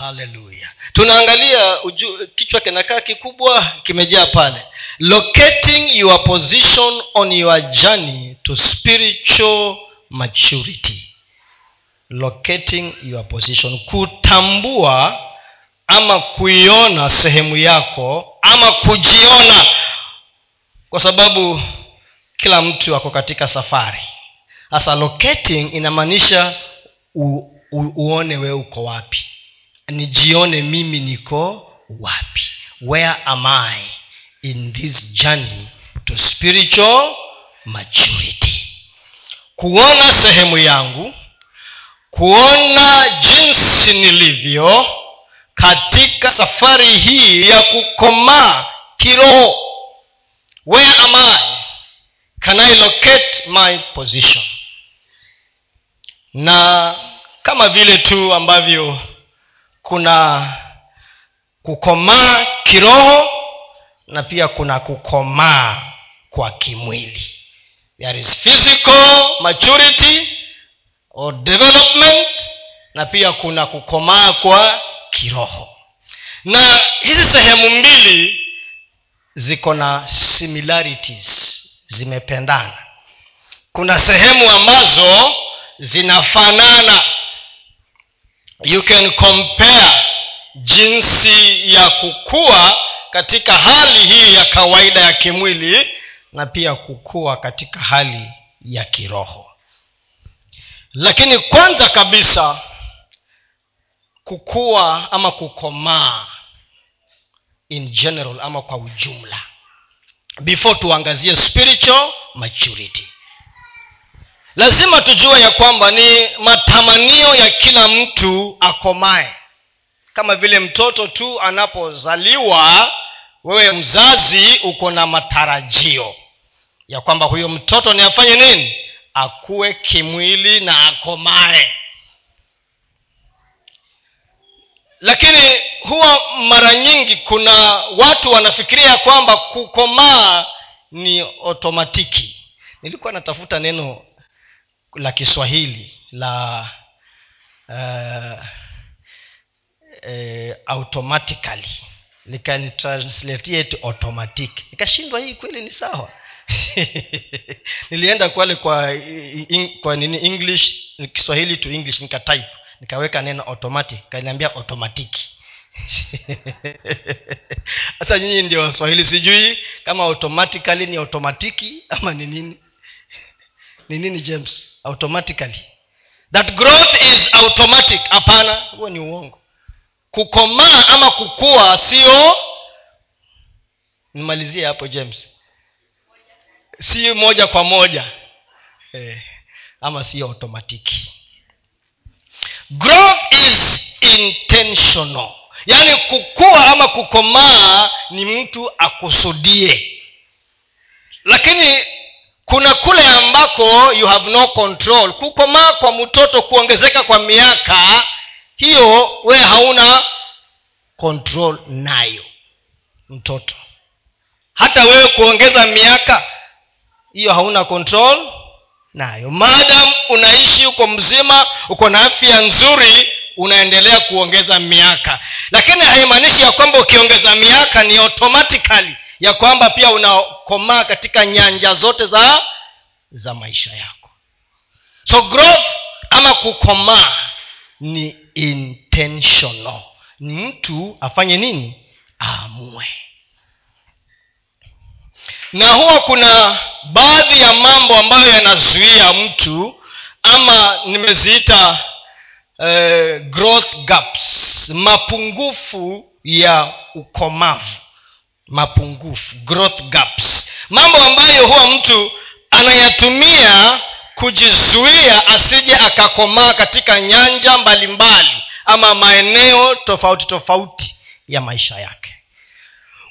haleluya tunaangalia uju, kichwa kinakaa kikubwa kimejaa pale. Locating your position on your journey to spiritual maturity. Locating your position. Kutambua ama kuiona sehemu yako ama kujiona. Kwa sababu kila mtu ako katika safari. Sasa locating inamaanisha uone wewe uko wapi nijione mimi niko wapi? Where am i in this journey to spiritual maturity? Kuona sehemu yangu kuona jinsi nilivyo katika safari hii ya kukomaa kiroho. Where am i? Can i locate my position? Na kama vile tu ambavyo kuna kukomaa kiroho na pia kuna kukomaa kwa kimwili. There is physical maturity or development na pia kuna kukomaa kwa kiroho. Na hizi sehemu mbili ziko na similarities zimependana. Kuna sehemu ambazo zinafanana you can compare jinsi ya kukua katika hali hii ya kawaida ya kimwili na pia kukua katika hali ya kiroho. Lakini kwanza kabisa kukua ama kukomaa in general ama kwa ujumla. Before tuangazie spiritual maturity lazima tujue ya kwamba ni matamanio ya kila mtu akomae kama vile mtoto tu anapozaliwa wewe mzazi uko na matarajio ya kwamba huyo mtoto ni afanye nini? Akuwe kimwili na akomae lakini huwa mara nyingi kuna watu wanafikiria kwamba kukomaa ni otomatiki. Nilikuwa natafuta neno la kiswahili la uh, uh, automatically. Likanitranslatie automatic. Nikashindwa hii kweli ni sawa? Nilienda kwale kwa in, kwa nini english kiswahili to english nikatype nikaweka neno automatic kaniambia automatiki sasa nyinyi ndio waswahili sijui kama automatically ni automatiki ama ni nini ni nini james? Automatically. That growth is automatic. Hapana huo ni uongo. Kukomaa ama kukua sio nimalizie hapo james. Si moja kwa moja. Eh, ama sio automatiki growth is intentional. Yaani kukua ama kukomaa ni mtu akusudie. Lakini kuna kule ambako you have no control. Kukomaa kwa mtoto kuongezeka kwa miaka hiyo we hauna control nayo mtoto. Hata wewe kuongeza miaka hiyo hauna control nayo. Maadam unaishi uko mzima uko na afya nzuri unaendelea kuongeza miaka. Lakini haimaanishi ya kwamba ukiongeza miaka ni automatically ya kwamba pia unakomaa katika nyanja zote za za maisha yako. So growth ama kukomaa ni intentional. Ni mtu afanye nini? Aamue. Na huwa kuna baadhi ya mambo ambayo yanazuia mtu ama nimeziita eh, growth gaps mapungufu ya ukomavu mapungufu growth gaps. Mambo ambayo huwa mtu anayatumia kujizuia asije akakomaa katika nyanja mbalimbali mbali, ama maeneo tofauti tofauti ya maisha yake.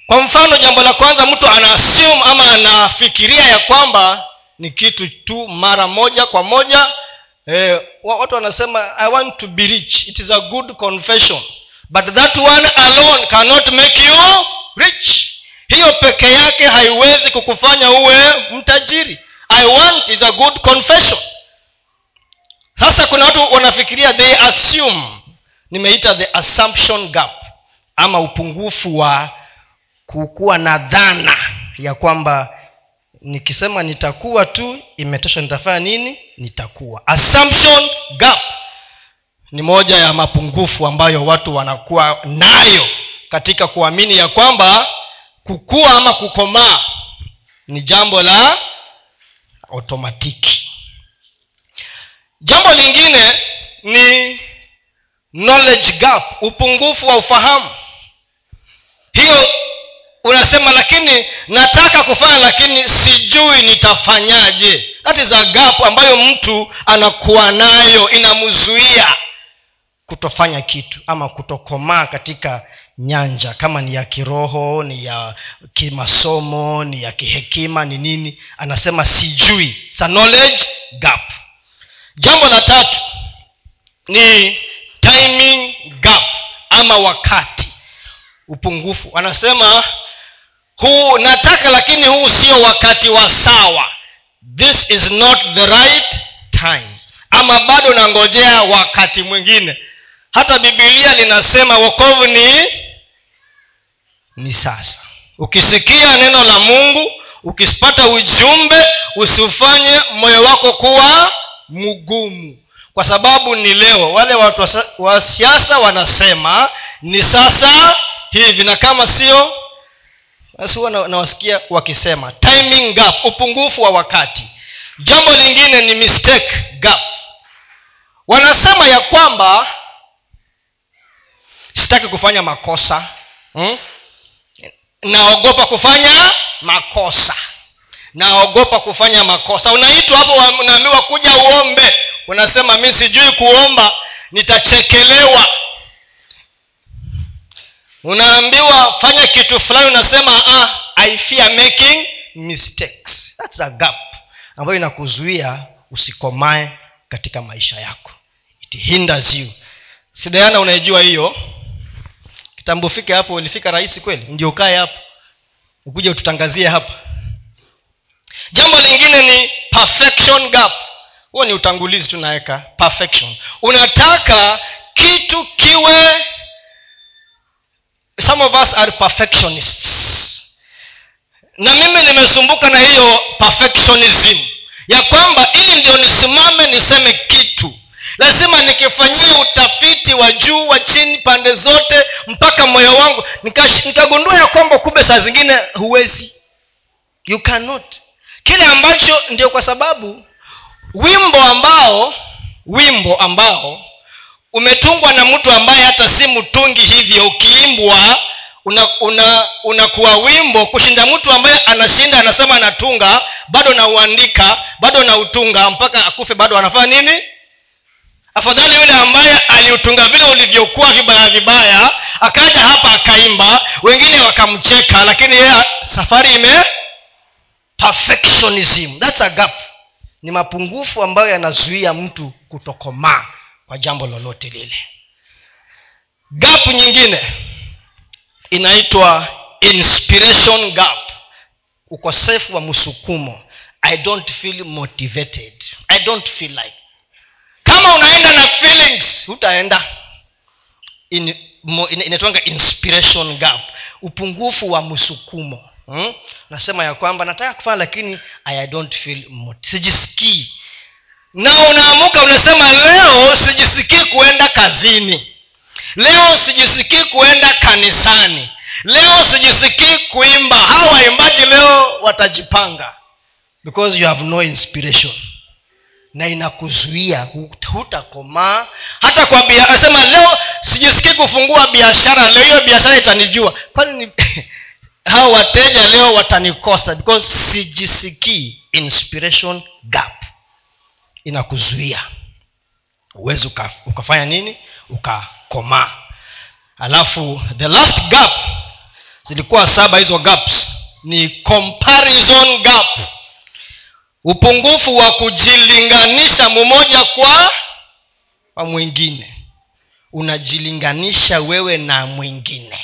Kwa mfano jambo la kwanza mtu anaassume ama anafikiria ya kwamba ni kitu tu mara moja kwa moja. Eh, watu wanasema i want to be rich. It is a good confession but that one alone cannot make you rich. Hiyo peke yake haiwezi kukufanya uwe mtajiri. I want is a good confession. Sasa kuna watu wanafikiria they assume. Nimeita the assumption gap. Ama upungufu wa kukuwa na dhana ya kwamba nikisema nitakuwa tu imetosha nitafanya nini? Nitakuwa. Assumption gap ni moja ya mapungufu ambayo watu wanakuwa nayo katika kuamini ya kwamba kukua ama kukomaa ni jambo la otomatiki jambo lingine ni knowledge gap upungufu wa ufahamu. Hiyo unasema lakini nataka kufanya lakini sijui nitafanyaje. That is a gap ambayo mtu anakuwa nayo inamzuia kutofanya kitu ama kutokomaa katika nyanja. Kama ni ya kiroho ni ya kimasomo ni ya kihekima ni nini. Anasema sijui. It's a knowledge gap. Jambo la tatu ni timing gap ama wakati upungufu. Anasema huu nataka lakini huu sio wakati wa sawa. This is not the right time. Ama bado nangojea wakati mwingine hata bibilia linasema wokovu ni ni sasa. Ukisikia neno la mungu ukipata ujumbe usifanye moyo wako kuwa mgumu. Kwa sababu ni leo. Wale watu wa siasa wanasema ni sasa hivi na kama sio basi huwa nawasikia wakisema timing gap upungufu wa wakati. Jambo lingine ni mistake gap. Wanasema ya kwamba sitaki kufanya makosa. Hmm? naogopa kufanya makosa. Naogopa kufanya makosa. Unaitwa hapo unaambiwa kuja uombe. Unasema mi sijui kuomba nitachekelewa. Unaambiwa fanya kitu fulani unasema ah, i fear making mistakes. Thats a gap ambayo inakuzuia usikomae katika maisha yako. It hinders you. Sidayana unaijua hiyo kitambo ufike hapo ulifika rahisi kweli? Ndio ukae hapo. Ukuja ututangazie hapa. Jambo lingine ni perfection gap. Huo ni utangulizi tunaweka perfection. Unataka kitu kiwe some of us are perfectionists. Na mimi nimesumbuka na hiyo perfectionism. Ya kwamba ili ndio nisimame niseme kitu lazima nikifanyia utafiti wa juu wa chini pande zote mpaka moyo wangu. Nikagundua ya kwamba kumbe saa zingine huwezi. You cannot. Kile ambacho ndio kwa sababu wimbo ambao wimbo ambao umetungwa na mtu ambaye hata si mtungi hivyo. Ukiimbwa unakuwa una, una wimbo. Kushinda mtu ambaye anashinda anasema anatunga bado nauandika bado nautunga mpaka akufe bado anafanya nini afadhali yule ambaye aliutunga vile ulivyokuwa vibaya vibaya akaja hapa akaimba wengine wakamcheka lakini yeye safari ime perfectionism. That's a gap. Ni mapungufu ambayo yanazuia mtu kutokomaa kwa jambo lolote lile. Gap nyingine inaitwa inspiration gap. Ukosefu wa msukumo i don't feel motivated. I don't feel like kama unaenda na feelings hutaenda. In, inspiration gap. Upungufu wa msukumo. Hmm? nasema ya kwamba nataka kufanya lakini i don't feel sijisikii. Na unaamuka unasema leo sijisikii kuenda kazini. Leo sijisikii kuenda kanisani. Leo sijisikii kuimba. Hawa waimbaji leo watajipanga. Because you have no inspiration na inakuzuia hutakomaa. Hata kwa bia asema leo sijisikii kufungua biashara leo hiyo biashara itanijua. Kwani hao wateja leo watanikosa? Because sijisikii inspiration gap. Inakuzuia. Uwezi uka, ukafanya nini? Ukakomaa. Alafu the last gap zilikuwa saba hizo gaps. Ni comparison gap upungufu wa kujilinganisha mmoja kwa kwa mwingine. Unajilinganisha wewe na mwingine.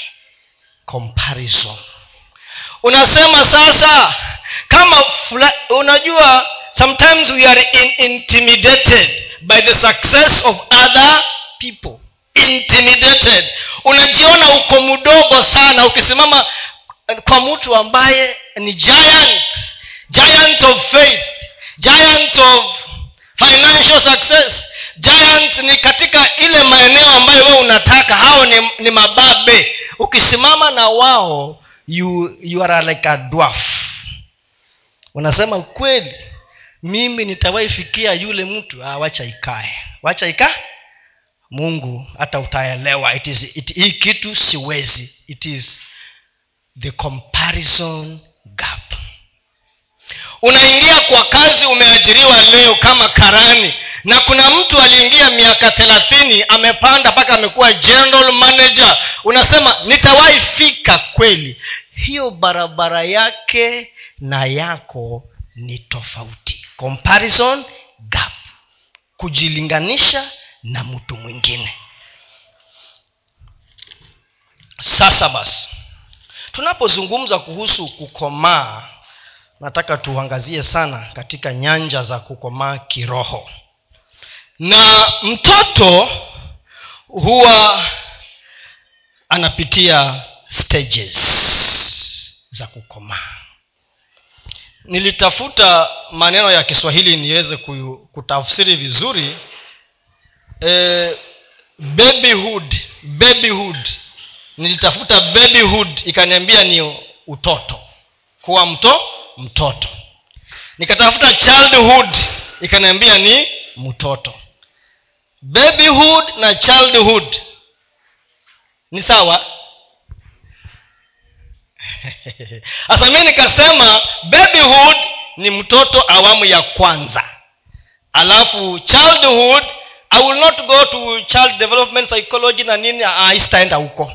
Comparison. Unasema sasa kama fula, unajua sometimes we are in, intimidated by the success of other people. Intimidated. Unajiona uko mdogo sana ukisimama kwa mtu ambaye ni giant giants of faith. Giants of financial success. Giants ni katika ile maeneo ambayo wewe unataka. Hao ni, ni mababe. Ukisimama na wao you, you are like a dwarf. Unasema kweli mimi nitawaifikia yule mtu ah, wacha ikae. Wacha ika mungu hata utaelewa it is, it, hii kitu siwezi. It is the comparison gap unaingia kwa kazi umeajiriwa leo kama karani. Na kuna mtu aliingia miaka thelathini amepanda mpaka amekuwa general manager. Unasema nitawahi fika kweli. Hiyo barabara yake na yako ni tofauti. Comparison gap. Kujilinganisha na mtu mwingine. Sasa basi tunapozungumza kuhusu kukomaa nataka tuangazie sana katika nyanja za kukomaa kiroho. Na mtoto huwa anapitia stages za kukomaa. Nilitafuta maneno ya kiswahili niweze kutafsiri vizuri. E, babyhood babyhood. Nilitafuta babyhood ikaniambia ni utoto. Kuwa mto mtoto. Nikatafuta childhood ikaniambia ni mtoto. Babyhood na childhood. Ni sawa? Sasa mi nikasema babyhood ni mtoto awamu ya kwanza. Alafu childhood i will not go to child development psychology na nini sitaenda huko.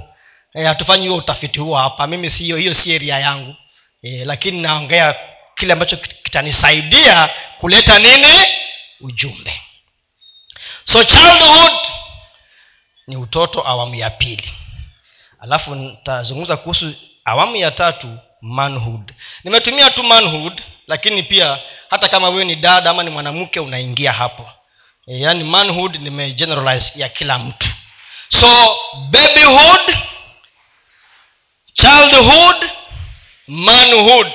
Eh, hatufanyi huo utafiti huo hapa. Mimi siyo hiyo si eria yangu e, lakini naongea kile ambacho kitanisaidia kuleta nini? Ujumbe. So childhood ni utoto awamu ya pili. Alafu nitazungumza kuhusu awamu ya tatu manhood. Nimetumia tu manhood lakini pia hata kama wewe ni dada ama ni mwanamke unaingia hapo. E, yaani manhood nimegeneralize ya kila mtu. So babyhood childhood manhood.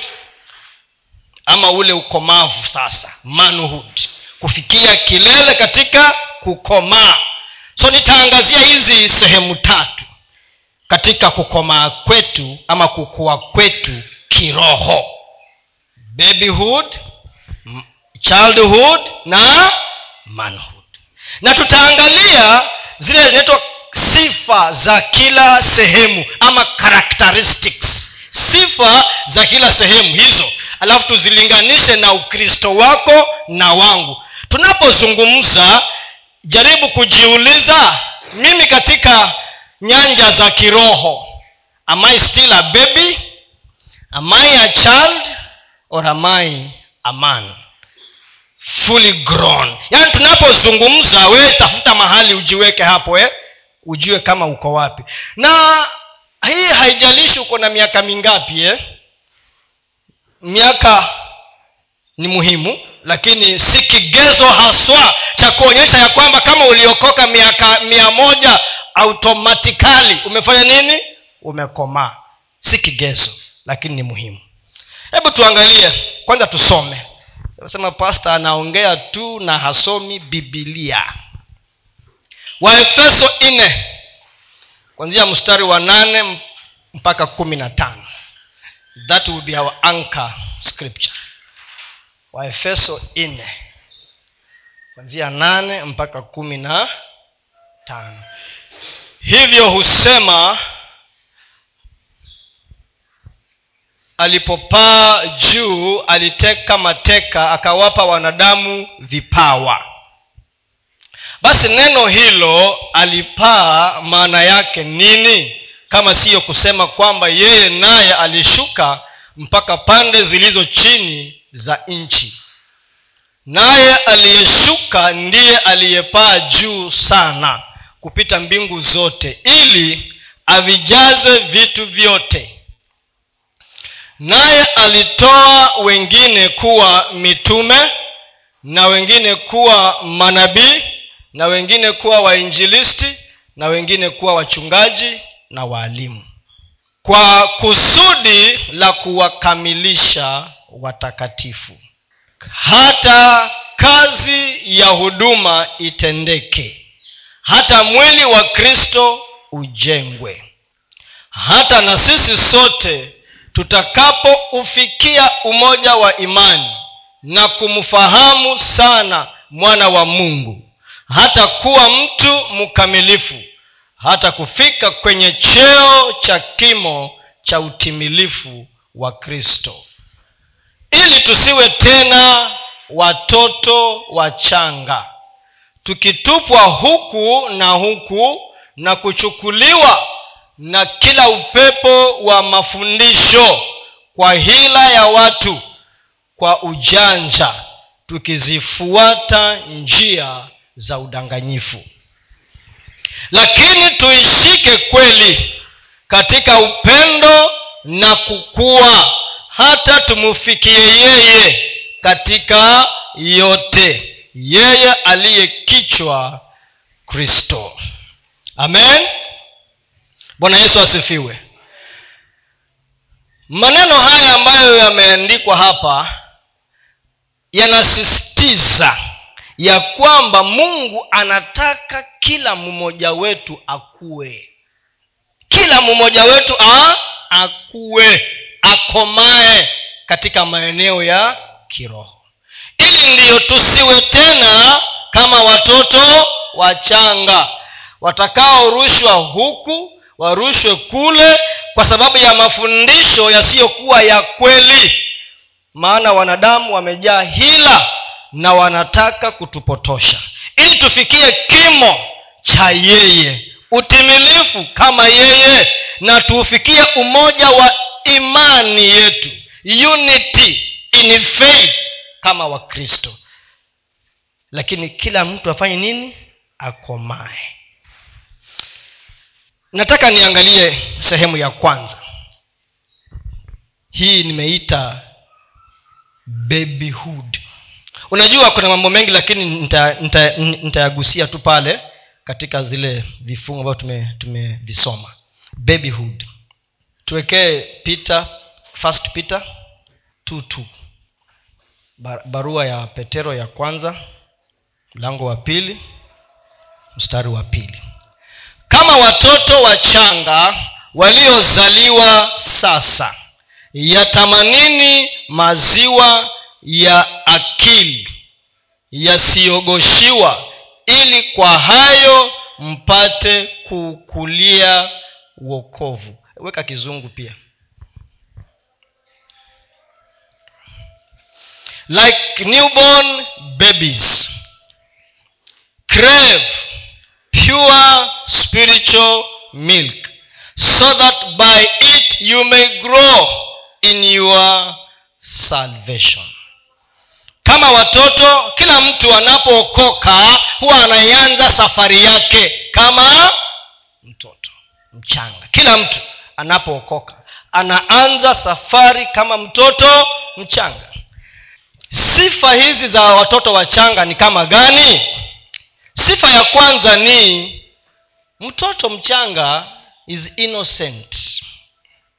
Ama ule ukomavu sasa manhood. Kufikia kilele katika kukomaa. So nitaangazia hizi sehemu tatu katika kukomaa kwetu ama kukua kwetu kiroho. Babyhood childhood na manhood. Na tutaangalia zile zinaitwa sifa za kila sehemu ama characteristics sifa za kila sehemu hizo. Alafu tuzilinganishe na ukristo wako na wangu. Tunapozungumza jaribu kujiuliza mimi katika nyanja za kiroho am i still a baby? Am i a child or am i a man? Fully grown. Yaani tunapozungumza wewe tafuta mahali ujiweke hapo eh? ujue kama uko wapi. Na hii haijalishi uko na miaka mingapi eh? miaka ni muhimu lakini si kigezo haswa cha kuonyesha ya kwamba kama uliokoka miaka mia moja automatikali umefanya nini? Umekomaa. Si kigezo lakini ni muhimu. Hebu tuangalie kwanza tusome. Sema pasta anaongea tu na hasomi bibilia waefeso kwanzia mstari wa nane mpaka kumi na tano. That will be our anchor scripture. Waefeso nne. Kwanzia nane mpaka kumi na tano. Hivyo husema alipopaa juu aliteka mateka akawapa wanadamu vipawa basi neno hilo alipaa maana yake nini? Kama siyo kusema kwamba yeye naye alishuka mpaka pande zilizo chini za nchi. Naye aliyeshuka ndiye aliyepaa juu sana kupita mbingu zote ili avijaze vitu vyote. Naye alitoa wengine kuwa mitume na wengine kuwa manabii na wengine kuwa wainjilisti na wengine kuwa wachungaji na waalimu. Kwa kusudi la kuwakamilisha watakatifu hata kazi ya huduma itendeke hata mwili wa kristo ujengwe hata na sisi sote tutakapoufikia umoja wa imani na kumfahamu sana mwana wa mungu hata kuwa mtu mkamilifu hata kufika kwenye cheo cha kimo cha utimilifu wa kristo. Ili tusiwe tena watoto wachanga tukitupwa huku na huku na kuchukuliwa na kila upepo wa mafundisho kwa hila ya watu kwa ujanja tukizifuata njia za udanganyifu. Lakini tuishike kweli katika upendo na kukua hata tumfikie yeye katika yote yeye aliye kichwa kristo. Amen. Bwana yesu asifiwe. Maneno haya ambayo yameandikwa hapa yanasisitiza ya kwamba mungu anataka kila mmoja wetu akuwe kila mmoja wetu a, akuwe akomae katika maeneo ya kiroho. Ili ndiyo tusiwe tena kama watoto wachanga watakaorushwa huku warushwe kule kwa sababu ya mafundisho yasiyokuwa ya kweli. Maana wanadamu wamejaa hila na wanataka kutupotosha. Ili tufikie kimo cha yeye utimilifu kama yeye na tuufikie umoja wa imani yetu. Unity in faith kama wakristo. Lakini kila mtu afanye nini? Akomae. Nataka niangalie sehemu ya kwanza. Hii nimeita babyhood unajua kuna mambo mengi lakini nitayagusia nita, nita tu pale katika zile vifungu ambavyo tumevisoma tume babyhood. Tuwekee peter first peter t barua ya petero ya kwanza mlango wa pili mstari wa pili. Kama watoto wachanga waliozaliwa sasa yatamanini maziwa ya akili yasiyogoshiwa ili kwa hayo mpate kukulia uokovu weka kizungu pia. Like newborn babies crave pure spiritual milk so that by it you may grow in your salvation kama watoto kila mtu anapookoka huwa anaianza safari yake kama mtoto mchanga. Kila mtu anapookoka anaanza safari kama mtoto mchanga. Sifa hizi za watoto wachanga ni kama gani? Sifa ya kwanza ni mtoto mchanga is innocent.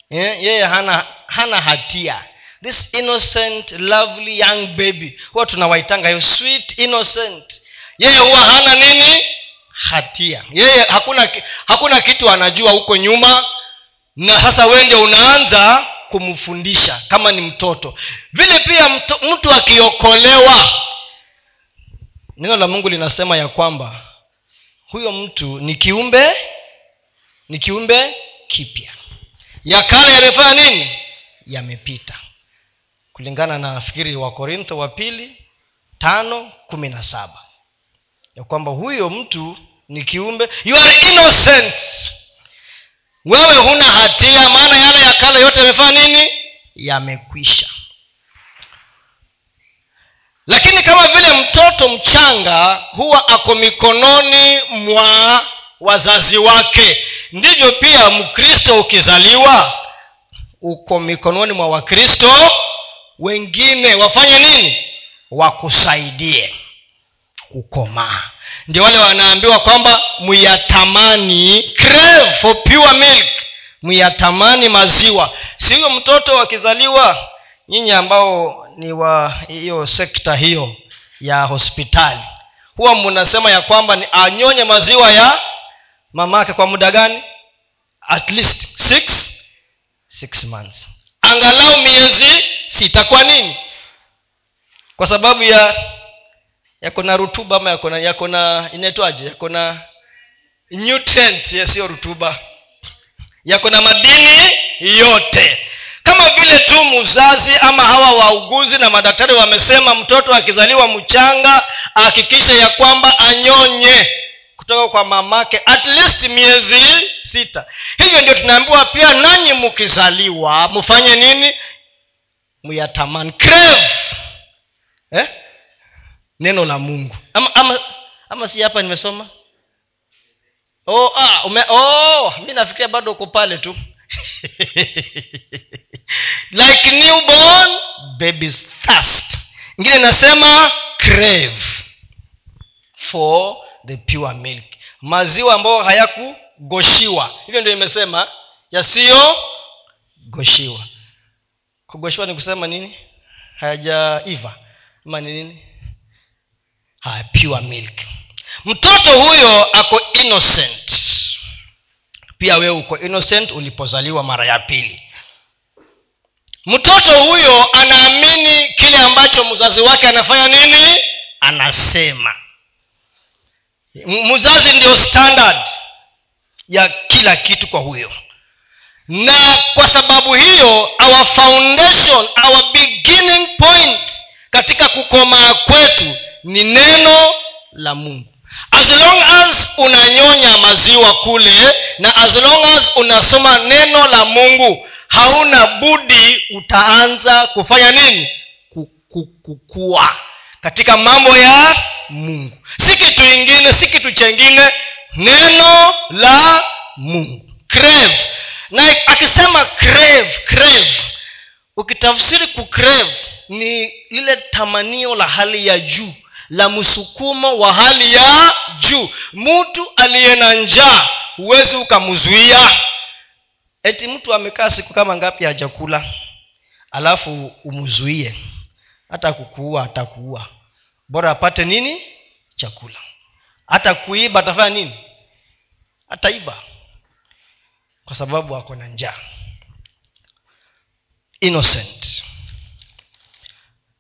Yeah, yeye hana hana hatia this innocent lovely young baby. Huwa tunawaitanga hiyo sweet innocent. Yeye huwa hana nini? Hatia. Yeye hakuna hakuna kitu anajua huko nyuma. Na sasa wende unaanza kumfundisha kama ni mtoto. Vile pia mtu, mtu akiokolewa neno la mungu linasema ya kwamba huyo mtu ni kiumbe ni kiumbe kipya. Ya kale yamefanya nini? Yamepita kulingana na fikiri wa korintho wa pili tano kumi na saba. Ya kwamba huyo mtu ni kiumbe. You are innocent. Wewe huna hatia maana yale ya kale yote yamefanya nini? Yamekwisha. Lakini kama vile mtoto mchanga huwa ako mikononi mwa wazazi wake ndivyo pia mkristo ukizaliwa uko mikononi mwa wakristo wengine wafanye nini? Wakusaidie kukomaa ndio wale wanaambiwa kwamba muyatamani crave for pure milk. Muyatamani maziwa. Si huyo mtoto akizaliwa nyinyi ambao ni wa hiyo sekta hiyo ya hospitali huwa mnasema ya kwamba ni anyonye maziwa ya mamake kwa muda gani? At least six, six months. Angalau miezi sita kwa nini? Kwa sababu ya yako na rutuba ama yako na yako na inaitwaje? Yako na yasiyo rutuba. Yako na madini yote. Kama vile tu mzazi ama hawa wauguzi na madaktari wamesema mtoto akizaliwa mchanga ahakikishe ya kwamba anyonye kutoka kwa mamake at least miezi sita. Hivyo ndio tunaambiwa pia nanyi mkizaliwa mfanye nini myatamani crave. Eh? neno la mungu. Ama ama, ama si hapa nimesoma? Oh, ah, ume, oh, mi nafikiria bado uko pale tu. Like newborn babies thirst. Ingine inasema crave for the pure milk. Maziwa ambayo hayakugoshiwa. Hivyo ndio imesema yasiyogoshiwa kugoshiwa ni kusema nini? Hayajaiva. Ama ni nini? Haya pure milk. Mtoto huyo ako innocent. Pia wewe uko innocent ulipozaliwa mara ya pili. Mtoto huyo anaamini kile ambacho mzazi wake anafanya nini? Anasema. Mzazi ndio standard ya kila kitu kwa huyo na kwa sababu hiyo our foundation our beginning point katika kukomaa kwetu ni neno la mungu. As long as unanyonya maziwa kule na as long as unasoma neno la mungu hauna budi utaanza kufanya nini? Kukua katika mambo ya mungu. Si kitu ingine si kitu chengine neno la mungu. Crave na akisema crave crave ukitafsiri kucrave ni lile tamanio la hali ya juu la msukumo wa hali ya juu. Mtu aliye na njaa huwezi ukamzuia. Eti mtu amekaa siku kama ngapi hajakula alafu umzuie. Hata kukuua atakuua. Bora apate nini? Chakula. Hata kuiba atafanya nini? Ataiba kwa sababu ako na njaa. Innocent.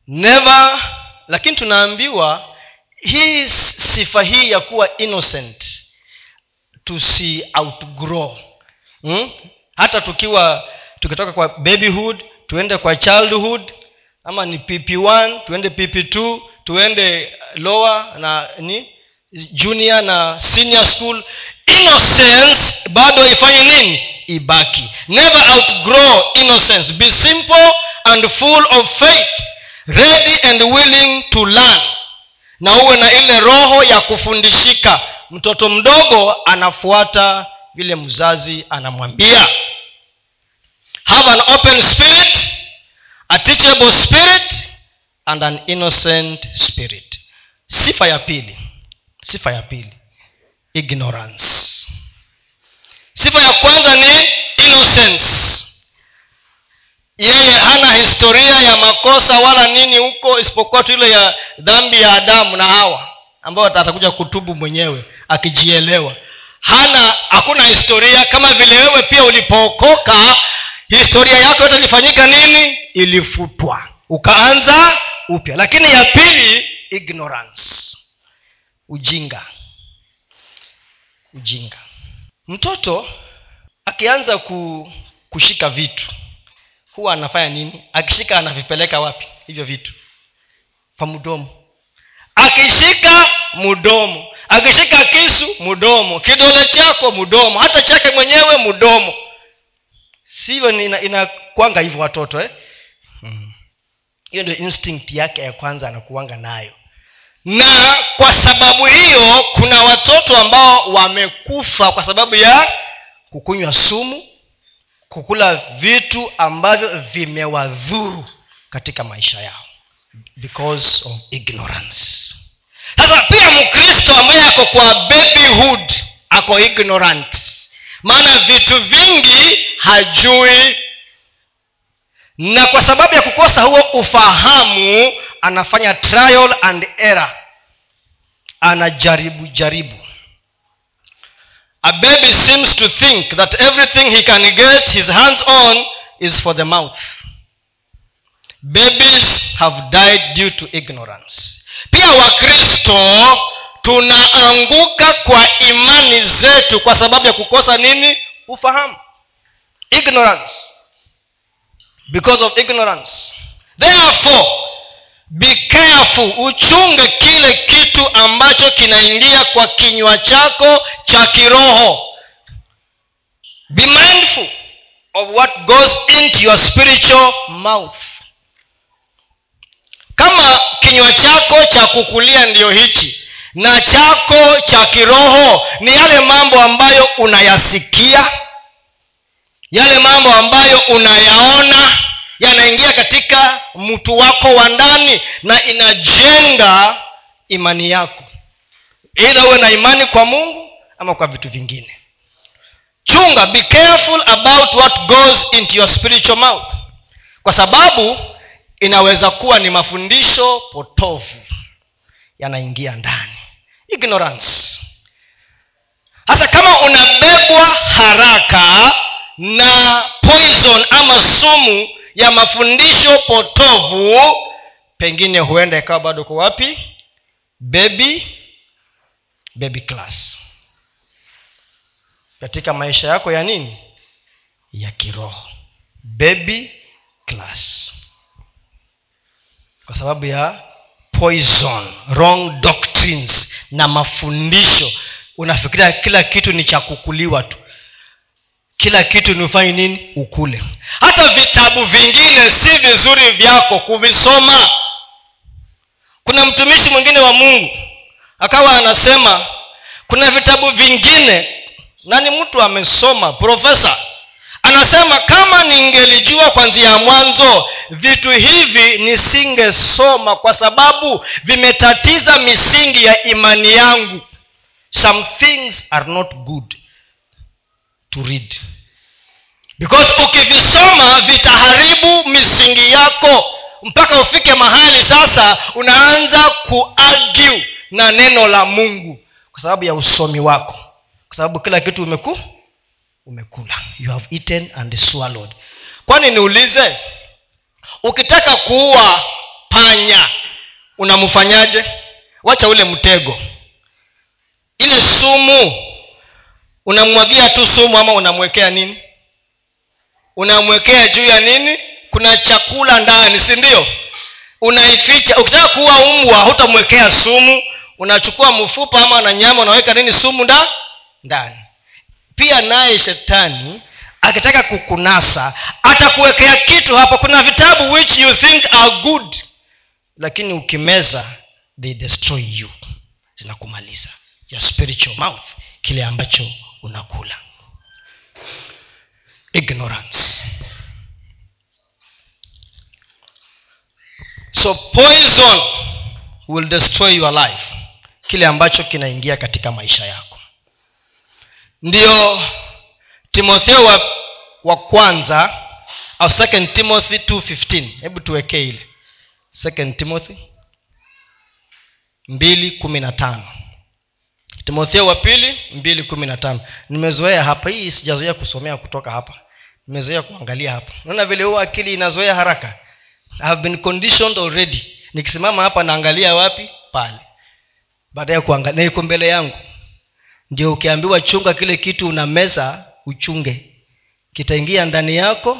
Never lakini tunaambiwa hii sifa hii ya kuwa innocent tusi outgrow. Hmm? hata tukiwa tukitoka kwa babyhood tuende kwa childhood ama ni pp1 tuende pp2 tuende lower na ni junior na senior school innocence bado ifanye nini? Ibaki. Never outgrow innocence. Be simple and full of faith. Ready and willing to learn. Na uwe na ile roho ya kufundishika. Mtoto mdogo anafuata vile mzazi anamwambia. Have an open spirit a teachable spirit and an innocent spirit. Sifa ya pili. Sifa ya pili ignorance. Sifa ya kwanza ni innocence. Yeye hana historia ya makosa wala nini huko isipokuwa tu ile ya dhambi ya adamu na hawa ambayo atakuja kutubu mwenyewe akijielewa. Hana hakuna historia. Kama vile wewe pia ulipookoka historia yako yote ilifanyika nini? Ilifutwa. Ukaanza upya. Lakini ya pili ignorance. Ujinga ujinga. Mtoto akianza ku, kushika vitu huwa anafanya nini? Akishika anavipeleka wapi hivyo vitu? Kwa mdomo. Akishika mdomo. Akishika kisu mdomo. Kidole chako mdomo. Hata chake mwenyewe mdomo. Sivyo inakwanga ina hivyo watoto eh? hmm. hiyo ndio instinct yake ya kwanza anakuanga nayo na kwa sababu hiyo kuna watoto ambao wamekufa kwa sababu ya kukunywa sumu kukula vitu ambavyo vimewadhuru katika maisha yao. Because of ignorance. Sasa pia mkristo ambaye ako kwa babyhood ako ignorant. Maana vitu vingi hajui. Na kwa sababu ya kukosa huo ufahamu anafanya trial and error. Anajaribu jaribu. A baby seems to think that everything he can get his hands on is for the mouth. Babies have died due to ignorance. Pia wakristo tunaanguka kwa imani zetu kwa sababu ya kukosa nini? Ufahamu. Ignorance. Because of ignorance. Therefore be careful uchunge kile kitu ambacho kinaingia kwa kinywa chako cha kiroho. Be mindful of what goes into your spiritual mouth. Kama kinywa chako cha kukulia ndiyo hichi na chako cha kiroho ni yale mambo ambayo unayasikia yale mambo ambayo unayaona yanaingia katika mtu wako wa ndani na inajenga imani yako. Ila uwe na imani kwa mungu ama kwa vitu vingine. Chunga be careful about what goes into your spiritual mouth. Kwa sababu inaweza kuwa ni mafundisho potovu yanaingia ndani. Ignorance. Hasa kama unabebwa haraka na poison ama sumu ya mafundisho potovu pengine huenda ikawa bado ko wapi? Baby baby class. Katika maisha yako ya nini? Ya kiroho. Baby class. Kwa sababu ya poison wrong doctrines na mafundisho. Unafikiria kila kitu ni cha kukuliwa tu kila kitu ni ufanye nini? Ukule. Hata vitabu vingine si vizuri vyako kuvisoma. Kuna mtumishi mwingine wa mungu akawa anasema kuna vitabu vingine na ni mtu amesoma profesa anasema kama ningelijua kwanzia mwanzo vitu hivi nisingesoma kwa sababu vimetatiza misingi ya imani yangu. Some things are not good to read. Because ukivisoma vitaharibu misingi yako. Mpaka ufike mahali sasa unaanza kuargue na neno la mungu. Kwa sababu ya usomi wako. Kwa sababu kila kitu umeku umekula. You have eaten and swallowed. Kwani niulize ukitaka kuua panya unamfanyaje wacha ule mtego. Ile sumu unamwagia tu sumu ama unamwekea nini? Unamwekea juu ya nini? Kuna chakula ndani si ndio? Unaificha. Ukitaka kuua umbwa hutamwekea sumu. Unachukua mfupa ama na nyama unaweka nini? Sumu nda ndani. Pia naye shetani akitaka kukunasa atakuwekea kitu hapo. Kuna vitabu which you think are good lakini ukimeza they destroy you. Zinakumaliza. Your spiritual mouth kile ambacho unakula. Ignorance. So poison will destroy your life. Kile ambacho kinaingia katika maisha yako. Ndio timotheo wa, wa kwanza au second timothy 215 hebu tuwekee ile. Second timothy mbili kumi na tano timotheo wa pili mbili kumi na tano. Nimezoea hapa. Hii sijazoea kusomea kutoka hapa. Nimezoea kuangalia hapa. Naona vile huo akili inazoea haraka. I have been conditioned already. Nikisimama hapa naangalia wapi? Pale. Baada ya kuangalia iko mbele yangu. Ndio ukiambiwa chunga kile kitu una meza uchunge. Kitaingia ndani yako.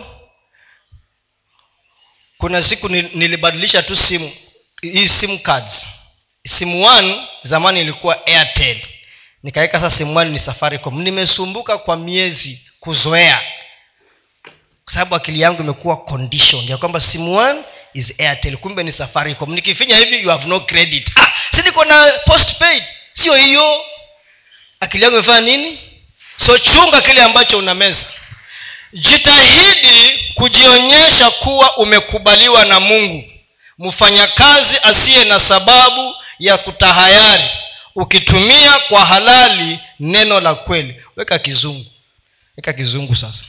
Kuna siku nilibadilisha tu simu hii simu cards. Simu one zamani ilikuwa airtel nikaweka sasa simu ni safaricom. Nimesumbuka kwa miezi kuzoea. Kwa sababu akili yangu imekuwa condition ya kwamba simu is airtel kumbe ni safaricom. Nikifinya hivi you have no credit. Si niko na postpaid? Sio hiyo. Akili yangu imefanya nini? So chunga kile ambacho una jitahidi kujionyesha kuwa umekubaliwa na mungu. Mfanyakazi asiye na sababu ya kutahayari ukitumia kwa halali neno la kweli weka kizungu. Weka kizungu sasa.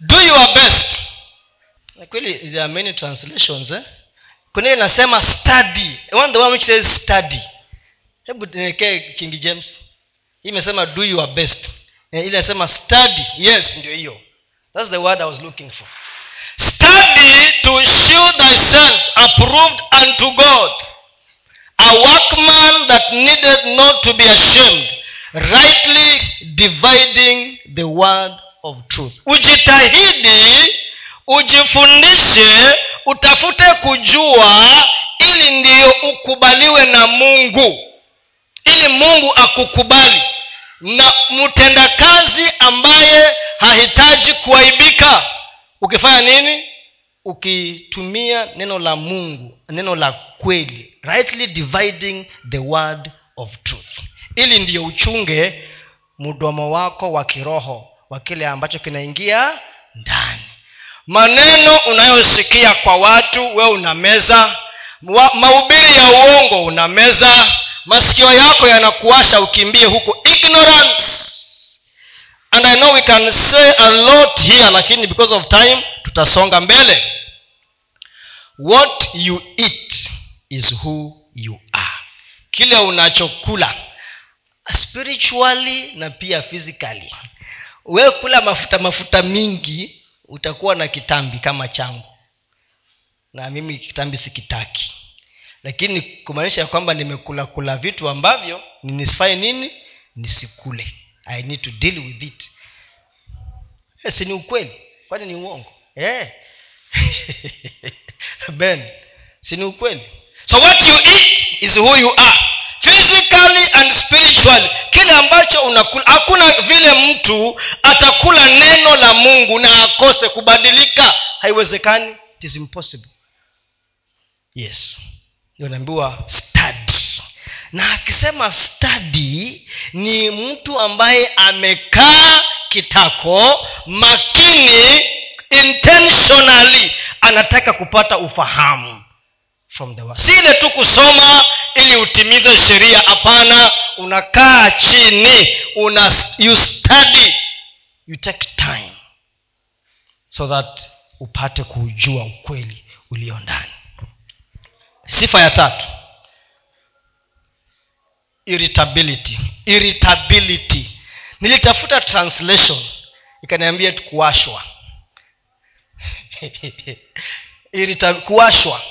Do your best. Kweli there are many translations eh? kuna inasema study. One the one which says study. Hebu niwekee king james. Hii imesema do your best. Ile inasema study. Yes ndio hiyo. That's the word i was looking for. Study to show thyself approved unto god a workman that needed not to be ashamed rightly dividing the word of truth. Ujitahidi ujifundishe utafute kujua ili ndiyo ukubaliwe na mungu. Ili mungu akukubali. Na mtendakazi ambaye hahitaji kuaibika ukifanya nini? Ukitumia neno la mungu neno la kweli rightly dividing the word of truth. Ili ndiyo uchunge mdomo wako wa kiroho wa kile ambacho kinaingia ndani. Maneno unayosikia kwa watu we unameza. Mahubiri ya uongo unameza. Masikio yako yanakuasha ukimbie huko ignorance. And i know we can say a lot here lakini because of time tutasonga mbele. What you eat is who you are. Kile unachokula spiritually na pia physically. Wewe kula mafuta mafuta mingi utakuwa na kitambi kama changu. Na mimi kitambi sikitaki. Lakini kumaanisha kwamba nimekula kula vitu ambavyo nisifanye nini nisikule. I need to deal with it. Yes, ni ukweli? Kwani ni uongo? Eh. ben si ukweli so what you eat is who you are. Physically and spiritually kile ambacho unakula hakuna vile mtu atakula neno la mungu na akose kubadilika. Haiwezekani it is impossible. Yes. Naambiwa study. Na akisema study ni mtu ambaye amekaa kitako makini intentionally anataka kupata ufahamu from the word. si ile tu kusoma ili utimize sheria hapana. Unakaa chini una you study. You take time so that upate kuujua ukweli ulio ndani. Sifa ya tatu irritability. Irritability. Nilitafuta translation ikaniambia kuwashwa. Kuwashwa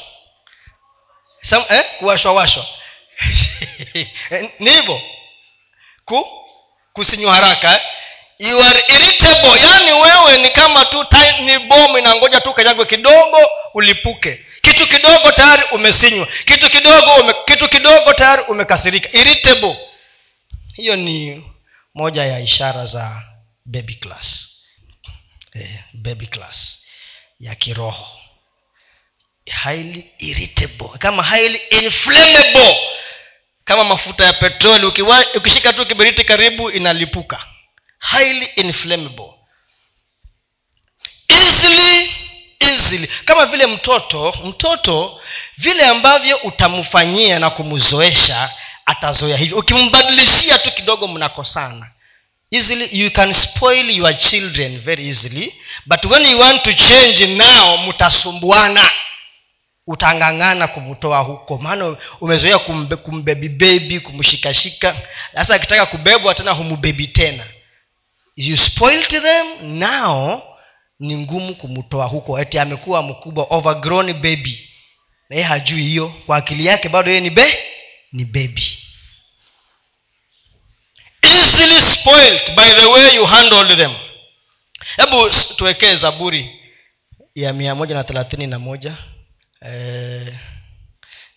Eh? kuwashwawashwa. Ni hivyo. Ku kusinywa haraka eh? you are irritable. Yaani wewe ni kama tu ni bomu inangoja tu kanyagwe kidogo ulipuke. Kitu kidogo tayari umesinywa. Kitu kidogo ume, kitu kidogo tayari umekasirika. Irritable. Hiyo ni moja ya ishara za baby class. Eh, baby class ya kiroho highly irritable kama highly inflammable kama mafuta ya petroli. Ukishika tu kiberiti karibu inalipuka. Highly inflammable. Easily easily. Kama vile mtoto mtoto vile ambavyo utamfanyia na kumzoesha atazoea hivyo. Ukimbadilishia tu kidogo mnakosana. Easily you can spoil your children very easily but when you want to change now mtasumbuana utangang'ana kumtoa huko. Maana umezoea kumbe, kumbebi bebi kumshikashika sasa akitaka kubebwa tena humbebi tena. You spoiled them now ni ngumu kumtoa huko. Eti amekuwa mkubwa overgrown baby. Naye hajui hiyo. Kwa akili yake bado yeye ni be ni baby. Easily spoiled by the way you handled them. Hebu tuwekee zaburi ya mia moja na thelathini na moja e,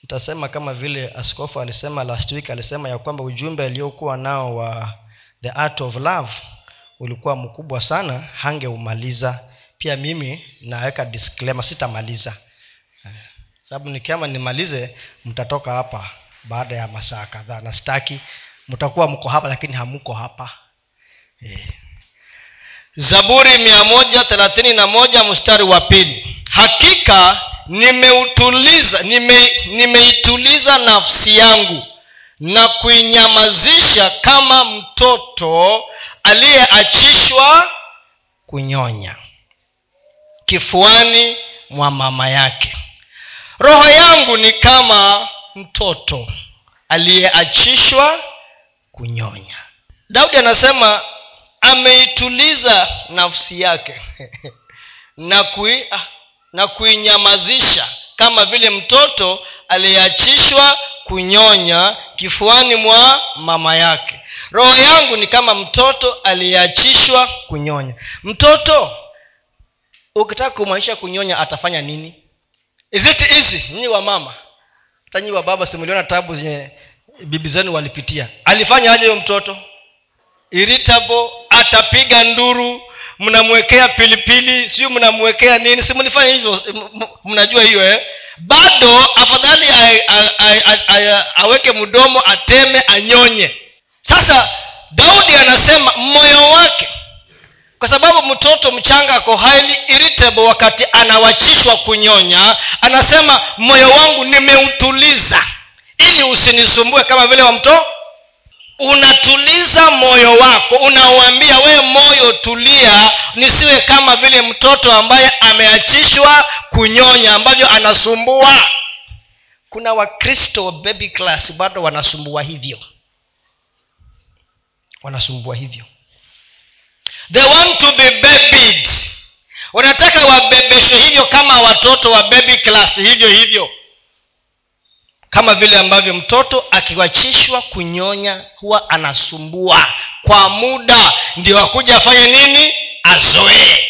nitasema kama vile askofu alisema last week alisema ya kwamba ujumbe aliokuwa nao wa the art of love ulikuwa mkubwa sana hangeumaliza. Pia mimi naweka disclaimer sitamaliza. Eh, sababu nikiama nimalize mtatoka hapa baada ya masaa kadhaa na sitaki mtakuwa mko hapa lakini hamuko hapa. E. zaburi mia moja thelathini na moja mstari wa pili. Hakika nimeutuliza nime, nimeituliza nafsi yangu na kuinyamazisha kama mtoto aliyeachishwa kunyonya kifuani mwa mama yake. Roho yangu ni kama mtoto aliyeachishwa kunyonya. Daudi anasema ameituliza nafsi yake na kui, ah, na kuinyamazisha kama vile mtoto aliyeachishwa kunyonya kifuani mwa mama yake. Roho yangu ni kama mtoto aliyeachishwa kunyonya. Mtoto ukitaka kumaanisha kunyonya atafanya nini? Is it easy? Nyinyi wa mama. Hata nyi wa baba simuliona tabu zenye bibi zenu walipitia? Alifanya aje huyo mtoto? Irritable atapiga nduru mnamwekea pilipili sijui mnamwekea nini si mlifanya hivyo mnajua hiyo eh? bado afadhali aweke mdomo ateme anyonye sasa daudi anasema moyo wake kwa sababu mtoto mchanga ako highly irritable wakati anawachishwa kunyonya anasema moyo wangu nimeutuliza ili usinisumbue kama vile wa mto unatuliza moyo wako unauambia wewe moyo tulia nisiwe kama vile mtoto ambaye ameachishwa kunyonya ambavyo anasumbua. Kuna wakristo baby class bado wanasumbua hivyo. Wanasumbua hivyo. They want to be babied. Wanataka wabebeshwe hivyo kama watoto wa baby class hivyo hivyo kama vile ambavyo mtoto akiwachishwa kunyonya huwa anasumbua. Kwa muda ndio akuja afanye nini? Azoee.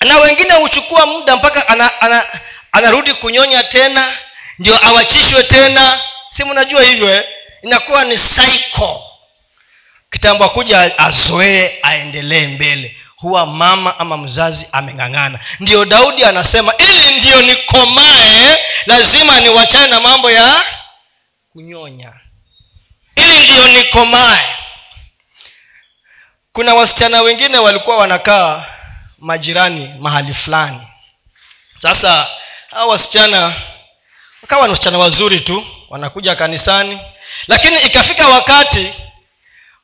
Na wengine huchukua muda mpaka ana, ana, anarudi kunyonya tena ndio awachishwe tena. Si mnajua hivyo eh? inakuwa ni cycle kitambo akuja azoee aendelee mbele huwa mama ama mzazi ameng'ang'ana. Ndio daudi anasema ili ndio nikomae lazima niwachane na mambo ya kunyonya. Ili ndiyo nikomae. Kuna wasichana wengine walikuwa wanakaa majirani mahali fulani. Sasa hao wasichana wakawa ni wasichana wazuri tu wanakuja kanisani. Lakini ikafika wakati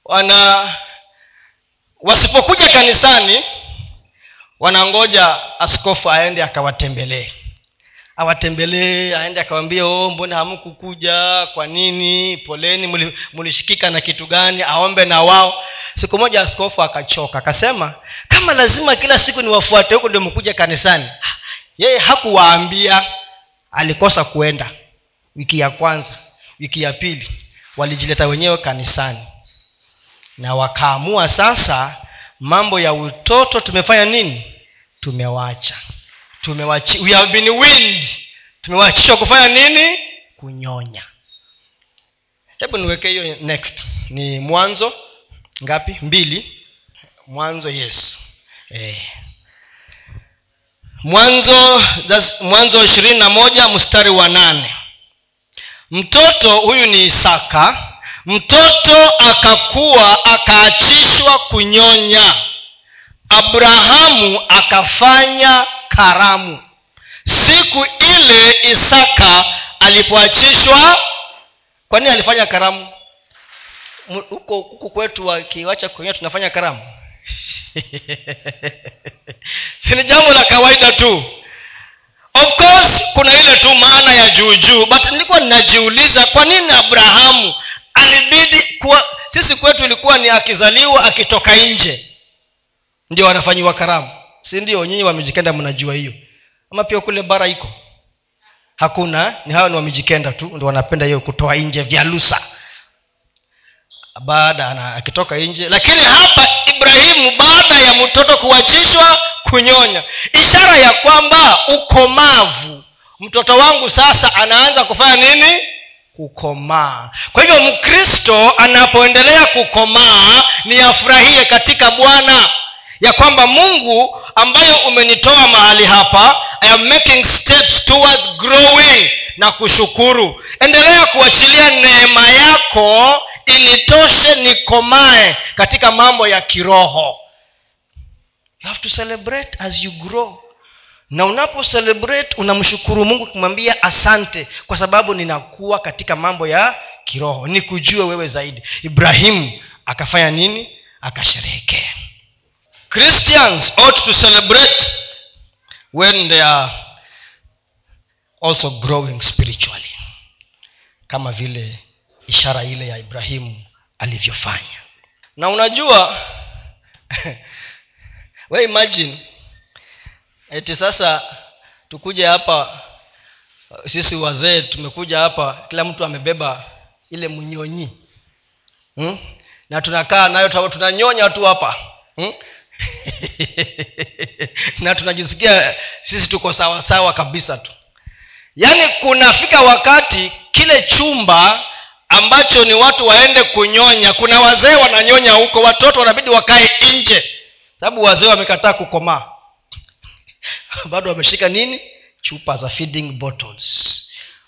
wana wasipokuja kanisani wanangoja askofu aende akawatembelee. Awatembelee aende akawambia oh, mbona hamkukuja? Kwa nini? Poleni mulishikika na kitu gani? Aombe na wao. Siku moja askofu akachoka akasema kama lazima kila siku niwafuate huku ndio mkuja kanisani. Yeye hakuwaambia alikosa kuenda. Wiki ya kwanza wiki ya pili walijileta wenyewe kanisani na wakaamua sasa mambo ya utoto tumefanya nini? Tumewacha tumewachi we have been wind tumewachishwa kufanya nini? Kunyonya. Hebu niweke hiyo next. Ni mwanzo ngapi? Mbili. Mwanzo yes. Eh. mwanzo mwanzo ishirini na moja mstari wa nane. Mtoto huyu ni isaka mtoto akakuwa akaachishwa kunyonya. Abrahamu akafanya karamu. Siku ile isaka alipoachishwa kwa nini alifanya karamu? Huko huku kwetu wakiwacha kunyonya tunafanya karamu? Si ni jambo la kawaida tu. Of course kuna ile tu maana ya juujuu but nilikuwa ninajiuliza kwa nini abrahamu alibidi kuwa sisi kwetu ilikuwa ni akizaliwa akitoka nje ndio wanafanyiwa karamu. Si ndio? Nyinyi wamejikenda mnajua hiyo. Ama pia kule bara iko. Hakuna ni hawa ni wamejikenda tu ndio wanapenda hiyo kutoa nje vyalusa baada akitoka nje. Lakini hapa ibrahimu baada ya mtoto kuwachishwa kunyonya. Ishara ya kwamba ukomavu. Mtoto wangu sasa anaanza kufanya nini kukomaa. Kwa hivyo mkristo anapoendelea kukomaa ni afurahie katika bwana. Ya kwamba mungu ambayo umenitoa mahali hapa i am making steps towards growing na kushukuru. Endelea kuachilia neema yako initoshe nikomae katika mambo ya kiroho. You have to celebrate as you grow na unapo celebrate unamshukuru mungu kumwambia asante kwa sababu ninakuwa katika mambo ya kiroho. Nikujue wewe zaidi. Ibrahimu akafanya nini? Akasherehekea. Christians ought to celebrate when they are also growing spiritually. Kama vile ishara ile ya ibrahimu alivyofanya. Na unajua we imagine eti sasa tukuje hapa sisi wazee tumekuja hapa kila mtu amebeba ile mnyonyi hmm? na tunakaa nayo tunanyonya tu hapa hmm? na tunajisikia sisi tuko sawasawa sawa kabisa tu yaani kunafika wakati kile chumba ambacho ni watu waende kunyonya kuna wazee wananyonya huko watoto wanabidi wakae nje sababu wazee wamekataa kukomaa bado wameshika nini? Chupa za feeding bottles.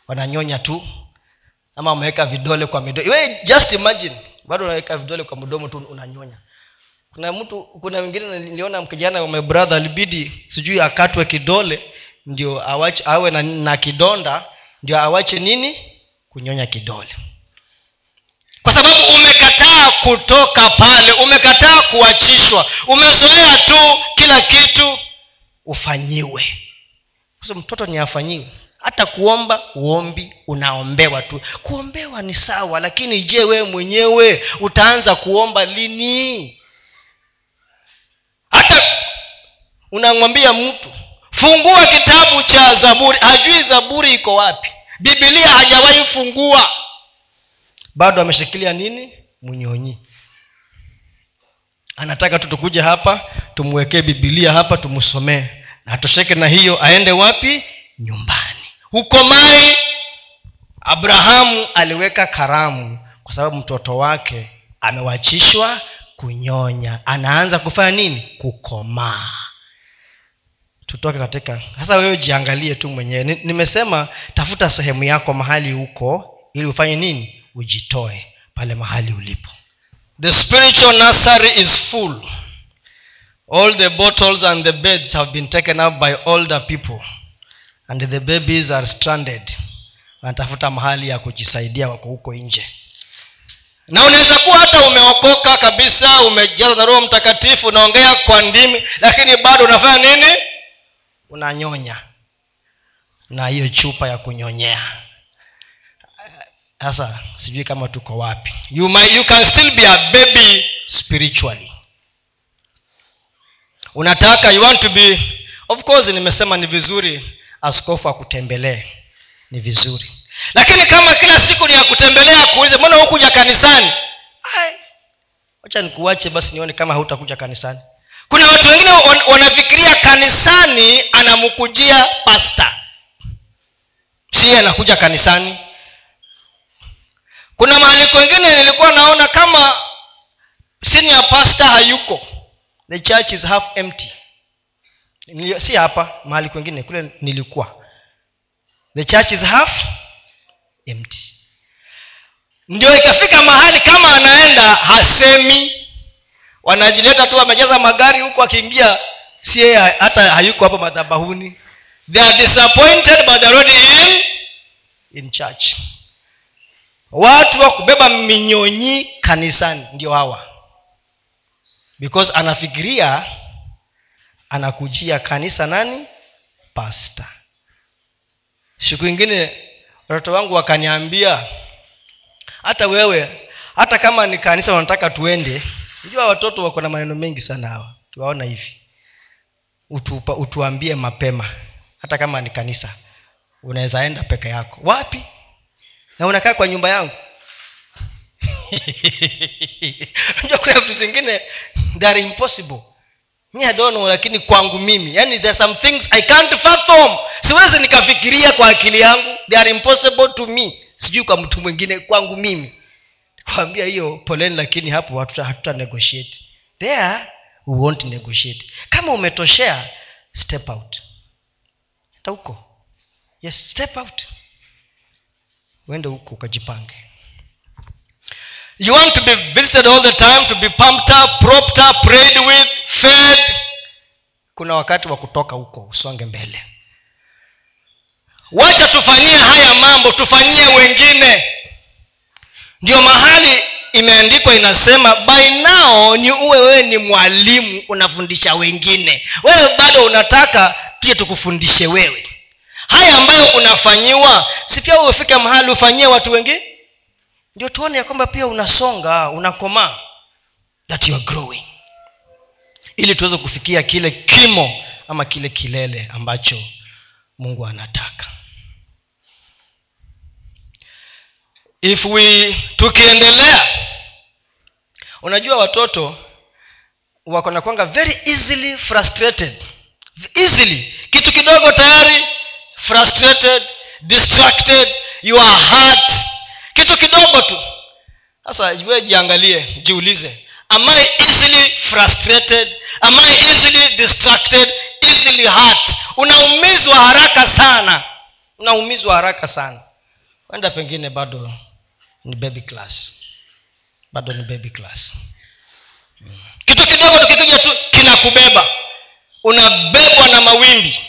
Wananyonya tu. Ama wameweka vidole kwa midomo just imagine. Bado unaweka vidole kwa mdomo tu unanyonya. Kuna mtu kuna wengine niliona kijana wa brother alibidi sijui akatwe kidole ndio awache awe na, na kidonda ndio awache nini? Kunyonya kidole. Kwa sababu umekataa kutoka pale umekataa kuachishwa umezoea tu kila kitu ufanyiwe. Sasa mtoto ni afanyiwe hata kuomba uombi unaombewa tu. Kuombewa ni sawa lakini je wewe mwenyewe utaanza kuomba lini? Hata unamwambia mtu fungua kitabu cha zaburi. Hajui zaburi iko wapi. Bibilia hajawahi fungua. Bado ameshikilia nini? Mnyonyi anataka tu tukuja hapa tumwekee bibilia hapa tumsomee atosheke na hiyo aende wapi? Nyumbani. Huko mai abrahamu aliweka karamu kwa sababu mtoto wake amewachishwa kunyonya. Anaanza kufanya nini? Kukomaa tutoke katika sasa wewe jiangalie tu mwenyewe. Nimesema tafuta sehemu yako mahali huko ili ufanye nini? Ujitoe pale mahali ulipo. The spiritual nursery is full all the bottles and the beds have been taken up by older people. And the babies are stranded. Wanatafuta mahali ya kujisaidia wako huko nje. Na unaweza kuwa hata umeokoka kabisa umejaza na roho mtakatifu unaongea kwa ndimi lakini bado unafanya nini? Unanyonya. Na hiyo chupa ya kunyonyea. Sasa sijui kama tuko wapi. You, might, you can still be a baby spiritually unataka you want to be of course nimesema ni vizuri askofu akutembelee. Ni vizuri. Lakini kama kila siku ni ya kutembelea kuulize mbona hukuja kanisani? Wacha nikuache basi nione kama hautakuja kanisani. Kuna watu wengine wanafikiria kanisani anamkujia pasta si anakuja kanisani. Kuna mahali kwengine nilikuwa naona kama senior pasta hayuko the church is half empty. Si hapa mahali kwengine kule nilikuwa. The church is half empty. Ndio ikafika mahali kama anaenda hasemi. Wanajileta tu wamejaza magari huku akiingia sie hata hayuko hapo madhabahuni. They are disappointed by the road in in church. Watu wa kubeba minyonyi kanisani ndio hawa because anafikiria anakujia kanisa nani? Pasta siku ingine watoto wangu wakaniambia hata wewe hata kama ni kanisa wanataka tuende jua watoto wako na maneno mengi sana hawa. Kiwaona hivi. Utupa, utuambie mapema. Hata kama ni kanisa unaweza enda peke yako. Wapi? Na unakaa kwa nyumba yangu unajua kuna vitu zingine are impossible. Mi adono lakini kwangu mimi yani there some things i can't fathom. Siwezi nikafikiria kwa akili yangu. They are impossible to me. Sijui kwa mtu mwingine kwangu mimi. Kwambia hiyo poleni lakini hapo hatuta, hatuta negotiate. There we won't negotiate. Kama umetoshea step out. Huko. Yes step out. Uende huko ukajipange you want to be visited all the time to be pumped up propped up prayed with fed. Kuna wakati wa kutoka huko usonge mbele. Wacha tufanyie haya mambo tufanyie wengine. Ndio mahali imeandikwa inasema by now ni uwe wewe ni mwalimu unafundisha wengine. Wewe bado unataka pia tukufundishe wewe. Haya ambayo unafanyiwa si pia ufike mahali ufanyie watu wengine ndio tuone ya kwamba pia unasonga unakomaa that you are growing. Ili tuweze kufikia kile kimo ama kile kilele ambacho mungu anataka. If we tukiendelea unajua watoto wako nakwanga very easily frustrated. Easily. Kitu kidogo tayari frustrated distracted your heart. Kitu kidogo tu. Sasa we jiangalie jiulize am i easily frustrated? Am i easily distracted? Easily hurt? Unaumizwa haraka sana. Unaumizwa haraka sana. Kwenda pengine bado ni baby class. Bado ni baby class. Kitu kidogo tukikija tu kinakubeba. Unabebwa na mawimbi.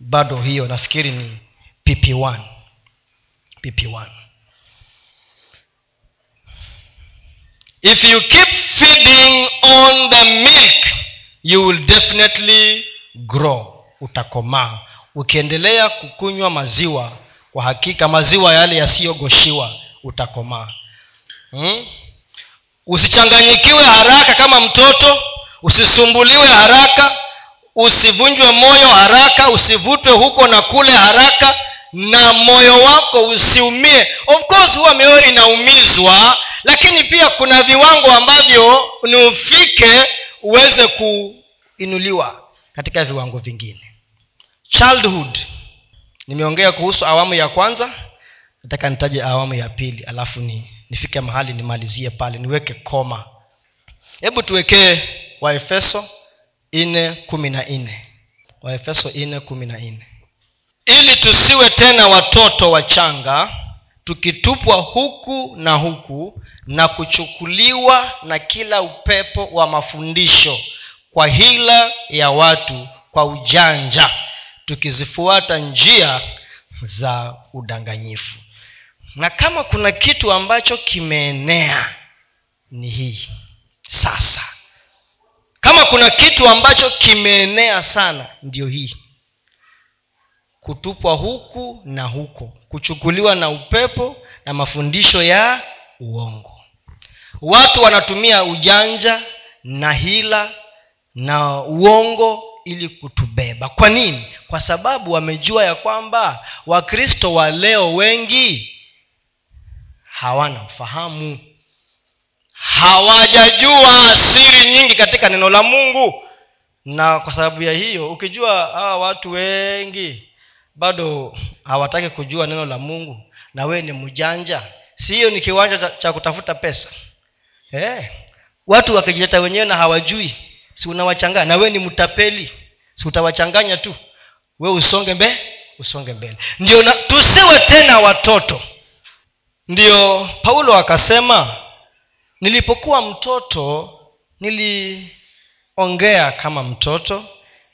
Bado hiyo nafikiri ni pp1 pp1 if you keep feeding on the milk you will definitely grow. Utakomaa ukiendelea kukunywa maziwa kwa hakika maziwa yale yasiyogoshiwa utakomaa hmm? usichanganyikiwe haraka kama mtoto usisumbuliwe haraka usivunjwe moyo haraka usivutwe huko na kule haraka na moyo wako usiumie. Of course huwa mioyo inaumizwa lakini pia kuna viwango ambavyo ni ufike uweze kuinuliwa katika viwango vingine. Childhood. Nimeongea kuhusu awamu ya kwanza. Nataka nitaje awamu ya pili alafu ni nifike mahali nimalizie pale niweke koma. Hebu tuwekee waefeso nne kumi na nne. Waefeso nne kumi na nne ili tusiwe tena watoto wachanga tukitupwa huku na huku na kuchukuliwa na kila upepo wa mafundisho kwa hila ya watu kwa ujanja tukizifuata njia za udanganyifu. Na kama kuna kitu ambacho kimeenea ni hii. Sasa. Kama kuna kitu ambacho kimeenea sana ndio hii kutupwa huku na huko kuchukuliwa na upepo na mafundisho ya uongo. Watu wanatumia ujanja na hila na uongo ili kutubeba. Kwa nini? Kwa sababu wamejua ya kwamba wakristo wa leo wengi hawana ufahamu. Hawajajua siri nyingi katika neno la mungu. Na kwa sababu ya hiyo ukijua hawa watu wengi bado hawataki kujua neno la mungu na wewe ni mjanja. Si ni kiwanja cha, cha kutafuta pesa? Eh, watu wakijileta wenyewe na hawajui si unawachanganya? Na wewe ni mtapeli si utawachanganya tu. We usonge mbe usonge mbele. Ndio na, tusiwe tena watoto. Ndio paulo akasema nilipokuwa mtoto niliongea kama mtoto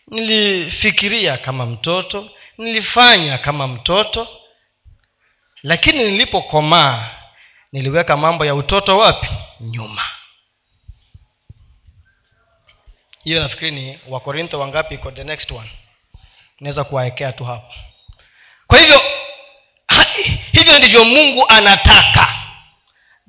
nilifikiria kama mtoto nilifanya kama mtoto lakini nilipokomaa niliweka mambo ya utoto wapi? Nyuma. Hiyo nafikiri ni wakorintho wangapi iko the next one? Naweza kuwaekea tu hapo. Kwa hivyo hivyo ndivyo mungu anataka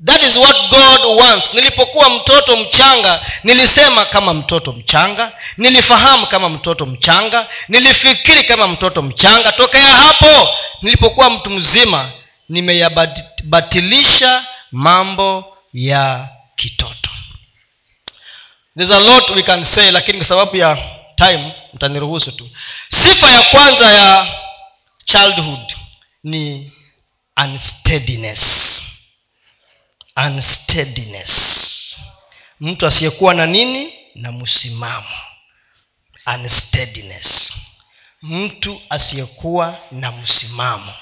that is what god wants. Nilipokuwa mtoto mchanga nilisema kama mtoto mchanga nilifahamu kama mtoto mchanga nilifikiri kama mtoto mchanga. Tokea hapo nilipokuwa mtu mzima nimeyabatilisha mambo ya kitoto. There's a lot we can say lakini kwa sababu ya time mtaniruhusu tu. Sifa ya kwanza ya childhood ni unsteadiness unsteadiness. Mtu asiyekuwa na nini? Na msimamo. Unsteadiness. Mtu asiyekuwa na msimamo.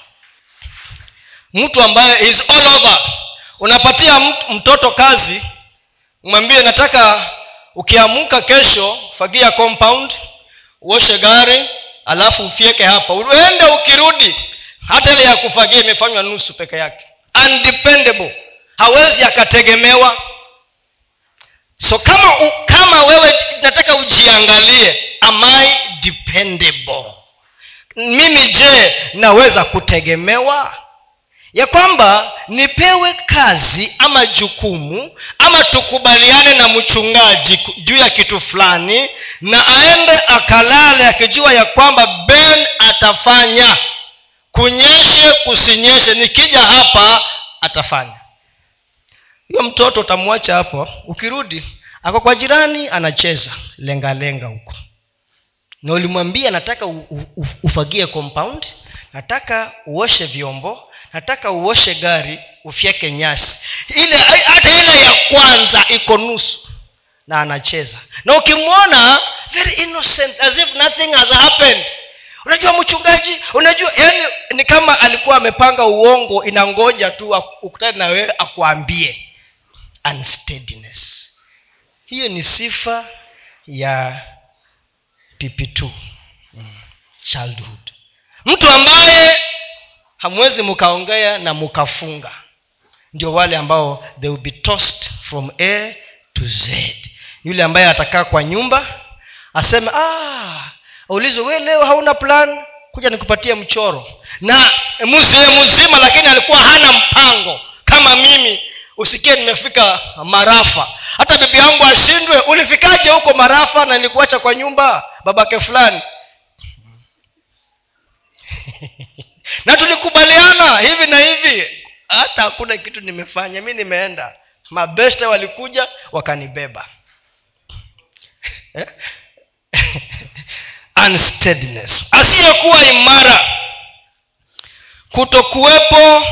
Mtu ambaye is all over. Unapatia mtoto kazi mwambie nataka ukiamka kesho fagia compound uoshe gari alafu ufieke hapa. Uende ukirudi. Hata ile ya kufagia imefanywa nusu peke yake. Undependable hawezi akategemewa. So kama u, kama wewe nataka ujiangalie am i dependable? Mimi je naweza kutegemewa? Ya kwamba nipewe kazi ama jukumu ama tukubaliane na mchungaji juu ya kitu fulani na aende akalale akijua ya kwamba ben atafanya. Kunyeshe kusinyeshe nikija hapa atafanya hiyo mtoto utamwacha hapo. Ukirudi ako kwa jirani anacheza lengalenga huko. Na ulimwambia nataka ufagie compound nataka uoshe vyombo nataka uoshe gari ufyeke nyasi. Ile hata ile ya kwanza iko nusu. Na anacheza. Na ukimwona very innocent as if nothing has happened. Unajua mchungaji unajua yani ni kama alikuwa amepanga uongo inangoja tu ukutane na wewe akuambie unsteadiness. Hiyo ni sifa ya pp2 mm. childhood. Mtu ambaye hamwezi mkaongea na mkafunga ndio wale ambao they will be tossed from a to z. Yule ambaye atakaa kwa nyumba aseme ah we leo hauna plan? Kuja nikupatie mchoro. Na mzee mzima lakini alikuwa hana mpango. Kama mimi usikie nimefika marafa. Hata bibi yangu ashindwe. Ulifikaje huko marafa na nilikuacha kwa nyumba? Babake fulani. Na tulikubaliana hivi na hivi. Hata hakuna kitu nimefanya. Mi nimeenda. Mabeste walikuja wakanibeba. Unsteadiness. Asiyekuwa imara. Kutokuwepo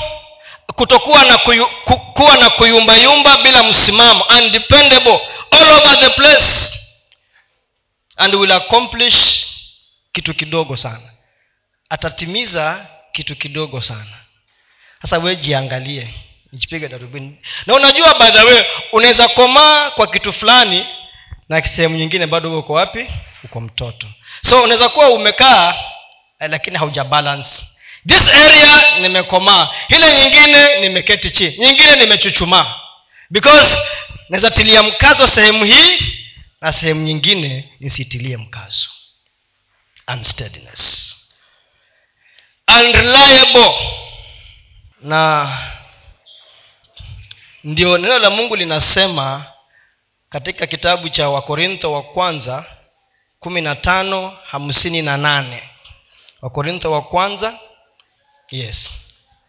kutokuwa na kuyu, ku, kuwa na kuyumbayumba bila msimamo. Undependable all over the place. And will accomplish kitu kidogo sana. Atatimiza kitu kidogo sana. Sasa we jiangalie. Jipige darubini na unajua by the way unaweza komaa kwa kitu fulani na sehemu nyingine bado uko wapi? Uko mtoto. So unaweza kuwa umekaa eh, lakini hauja balance this area nimekomaa. Ile nyingine nimeketi chini. Nyingine nimechuchumaa because nawezatilia mkazo sehemu hii na sehemu nyingine nisitilie mkazo. Unsteadiness. Unreliable. Na ndio neno la mungu linasema katika kitabu cha wakorintho wa kwanza kumi na tano hamsini na nane. Wakorintho wa kwanza yes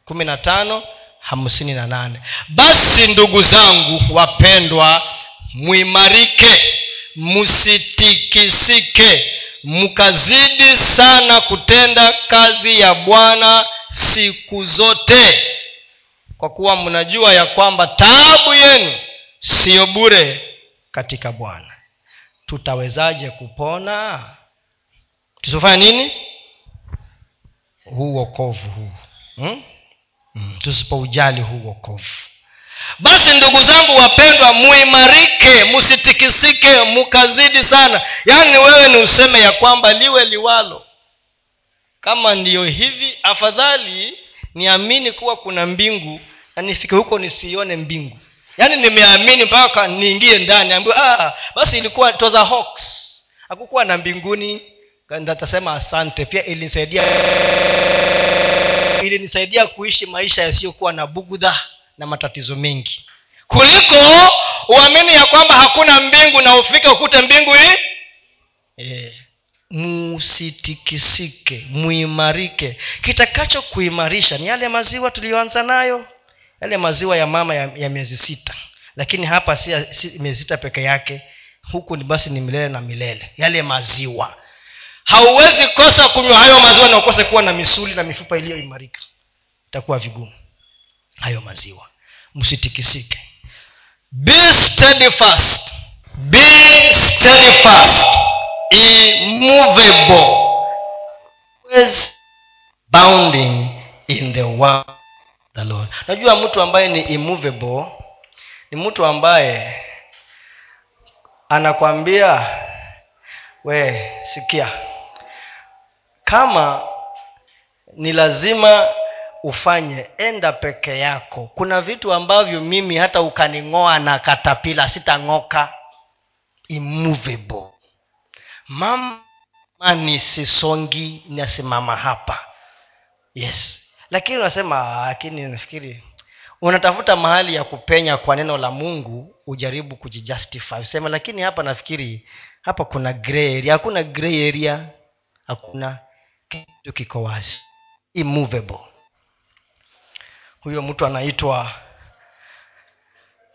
kumi na tano hamsini na nane. Basi ndugu zangu wapendwa mwimarike msitikisike mkazidi sana kutenda kazi ya bwana siku zote. Kwa kuwa mnajua ya kwamba taabu yenu siyo bure katika bwana. Tutawezaje kupona? Tusifanya nini huu wokovu huu. Hmm? hmm. tusipoujali huu wokovu. Basi ndugu zangu wapendwa muimarike msitikisike mukazidi sana. Yaani wewe ni useme ya kwamba liwe liwalo. Kama ndiyo hivi afadhali niamini kuwa kuna mbingu na nifike huko nisione mbingu. Yaani nimeamini mpaka niingie ndani. Ambiwa ah, basi ilikuwa toza hawks hakukuwa na mbinguni ntasema asante. Pia ilinisaidia ilinisaidia kuishi maisha yasiyokuwa na bugudha na matatizo mengi. Kuliko uamini ya kwamba hakuna mbingu na ufike ukute mbingu hii yeah. musitikisike muimarike. Kitakacho ni yale maziwa tuliyoanza nayo yale maziwa ya mama ya, ya miezi sita. Lakini hapa si, si miezi sita peke yake huku ni basi ni milele na milele. Yale maziwa hauwezi kosa kunywa hayo maziwa na ukose kuwa na misuli na mifupa iliyoimarika. Itakuwa vigumu. Hayo maziwa. Msitikisike. Be steadfast. Be steadfast. Bounding in the word the lord. Najua mtu ambaye ni immovable ni mtu ambaye anakwambia we sikia kama ni lazima ufanye enda peke yako. Kuna vitu ambavyo mimi hata ukaning'oa na katapila sitang'oka. Immovable. Mama ni sisongi nasimama hapa. Yes. Lakini unasema lakini nafikiri unatafuta mahali ya kupenya kwa neno la mungu ujaribu kujijustify. Usema lakini hapa nafikiri hapa kuna gray area. Hakuna gray area. Hakuna kitu kiko wazi. Immovable. Huyo mtu anaitwa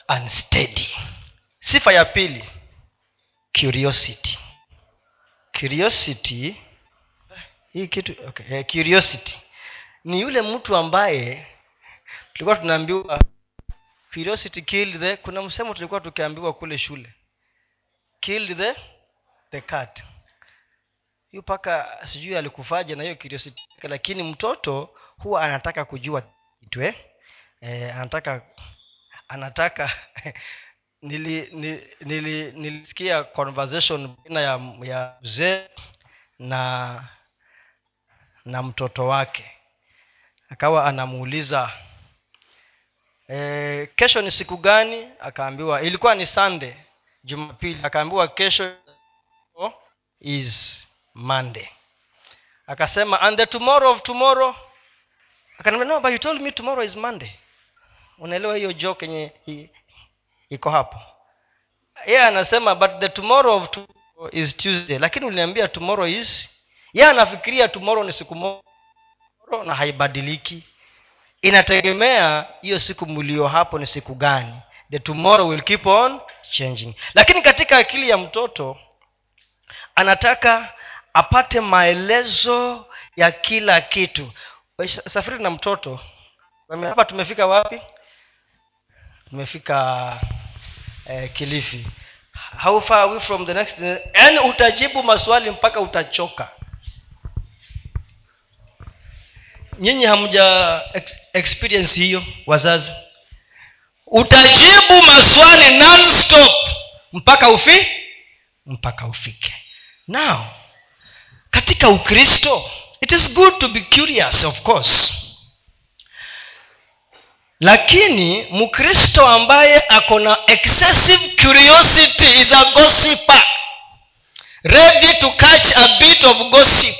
unsteady. Sifa ya pili curiosity. Curiosity hii kitu okay. curiosity. Ni yule mtu ambaye tulikuwa tunaambiwa curiosity killed the kuna msemo tulikuwa tukiambiwa kule shule killed the the cat hiyo paka sijui alikufaje na hiyo curiosity lakini mtoto huwa anataka kujua kitu eh? eh, anataka anataka nili, nili, nili, nilisikia conversation baina ya ya mzee na na mtoto wake. Akawa anamuuliza e, kesho ni siku gani? Akaambiwa ilikuwa ni sunday jumapili. Akaambiwa kesho is monday. Akasema and the tomorrow of tomorrow? Akaniambia no but you told me tomorrow is monday. Unaelewa hiyo joke yenye iko hapo? Yeye anasema but the tomorrow of tomorrow is tuesday. Lakini uliniambia tomorrow is yeye anafikiria tomorrow ni siku moja na haibadiliki. Inategemea hiyo siku mlio hapo ni siku gani. The tomorrow will keep on changing. Lakini katika akili ya mtoto anataka apate maelezo ya kila kitu. Safiri na mtoto hapa tumefika wapi? Tumefika eh, kilifi. How far away from the next yaani utajibu maswali mpaka utachoka. Nyinyi hamja experience hiyo wazazi? Utajibu maswali non-stop mpaka ufi mpaka ufike. Now katika ukristo it is good to be curious of course. Lakini mkristo ambaye ako na excessive curiosity is a gossiper. Ready to catch a bit of gossip.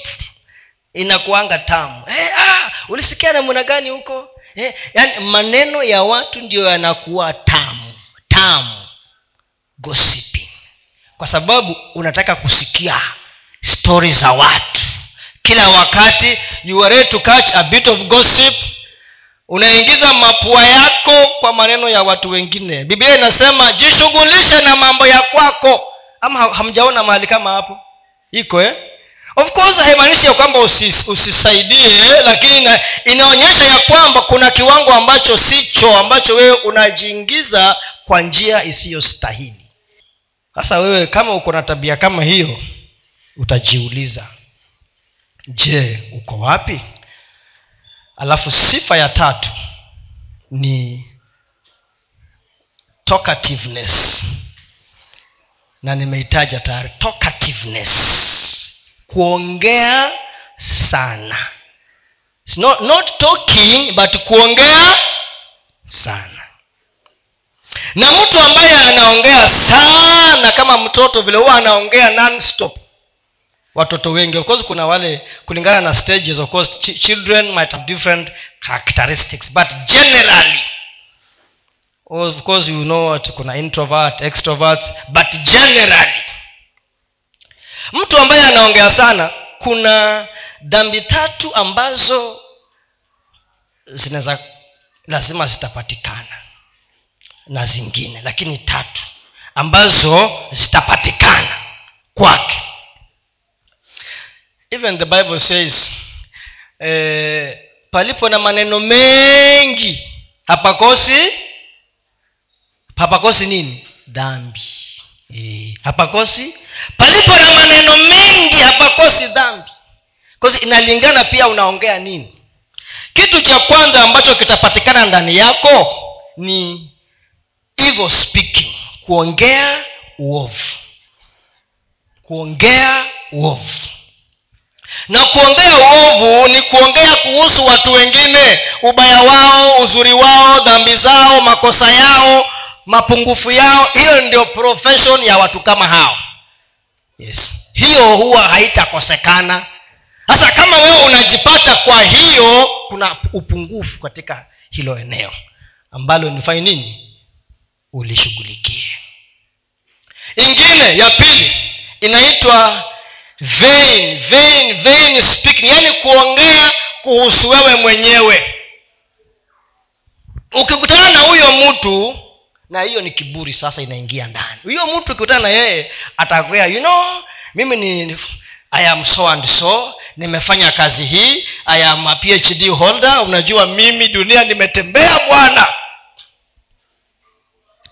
Inakuanga tamu. Hey, ah, ulisikia namna gani huko? Hey, yani maneno ya watu ndio yanakuwa tamu. Tamu. Gossiping. Kwa sababu unataka kusikia stori za watu. Kila wakati you are to catch a bit of gossip. Unaingiza mapua yako kwa maneno ya watu wengine. Biblia inasema jishughulishe na mambo ya kwako. Ama hamjaona mahali kama hapo? Iko eh? of course haimaanishi ya kwamba usis, usisaidie lakini inaonyesha ya kwamba kuna kiwango ambacho sicho ambacho wewe unajiingiza kwa njia isiyostahili. Sasa wewe kama uko na tabia kama hiyo utajiuliza je uko wapi? Alafu sifa ya tatu ni talkativeness. Na nimeitaja tayari talkativeness. Kuongea sana. Not, not talking but kuongea sana. Na mtu ambaye anaongea sana kama mtoto vile huwa anaongea non-stop watoto wengi. Of course kuna wale kulingana na stages of course ch- children might have different characteristics but generally of course you know what kuna introvert extroverts but generally mtu ambaye anaongea sana kuna dhambi tatu ambazo zinaweza lazima zitapatikana na zingine lakini tatu ambazo zitapatikana kwake even the bible says eh, palipo na maneno mengi hapakosi hapakosi nini? Dhambi. E, hapakosi. Palipo na maneno mengi hapakosi dhambi. Kosi inalingana pia unaongea nini. Kitu cha kwanza ambacho kitapatikana ndani yako ni evil speaking kuongea uovu. Kuongea uovu na kuongea uovu ni kuongea kuhusu watu wengine ubaya wao uzuri wao dhambi zao makosa yao mapungufu yao. Hiyo ndio profession ya watu kama hao. Yes. Hiyo huwa haitakosekana. Sasa kama wewe unajipata kwa hiyo kuna upungufu katika hilo eneo. Ambalo nifanye nini? Ulishughulikie. Ingine ya pili inaitwa vain vain vain speaking. Yaani kuongea kuhusu wewe mwenyewe. Ukikutana na huyo mtu na hiyo ni kiburi sasa inaingia ndani. Huyo mtu ukikutana na yeye atakwea you know mimi ni i am so and so nimefanya kazi hii i am a phd holder unajua mimi dunia nimetembea bwana.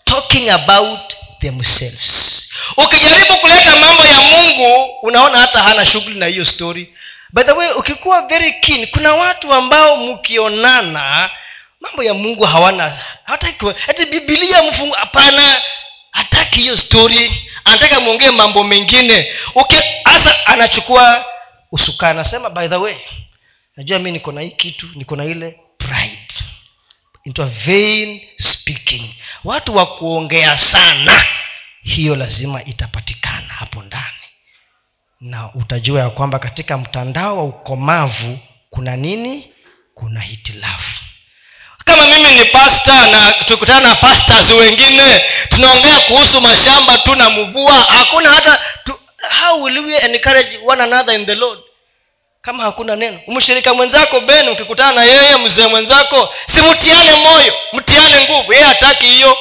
Talking about themselves. Ukijaribu kuleta mambo ya mungu unaona hata hana shughuli na hiyo story. By the way ukikuwa very keen kuna watu ambao mkionana mambo ya mungu hawana hata bibilia mfungu hapana hataki hiyo story. Anataka mwongee mambo mengine. Hasa okay, anachukua usukani anasema by the way najua mi niko na hii kitu niko na ile into vain speaking. Watu wa kuongea sana hiyo lazima itapatikana hapo ndani. Na utajua ya kwamba katika mtandao wa ukomavu kuna nini? Kuna hitilafu. Kama mimi ni pasta na tukutana na pastors wengine tunaongea kuhusu mashamba tu na mvua hakuna hata tu, how will we encourage one another in the lord kama hakuna neno. Mshirika mwenzako ben ukikutana na yeye mzee mwenzako simtiane moyo mtiane nguvu. Yeye hataki hiyo.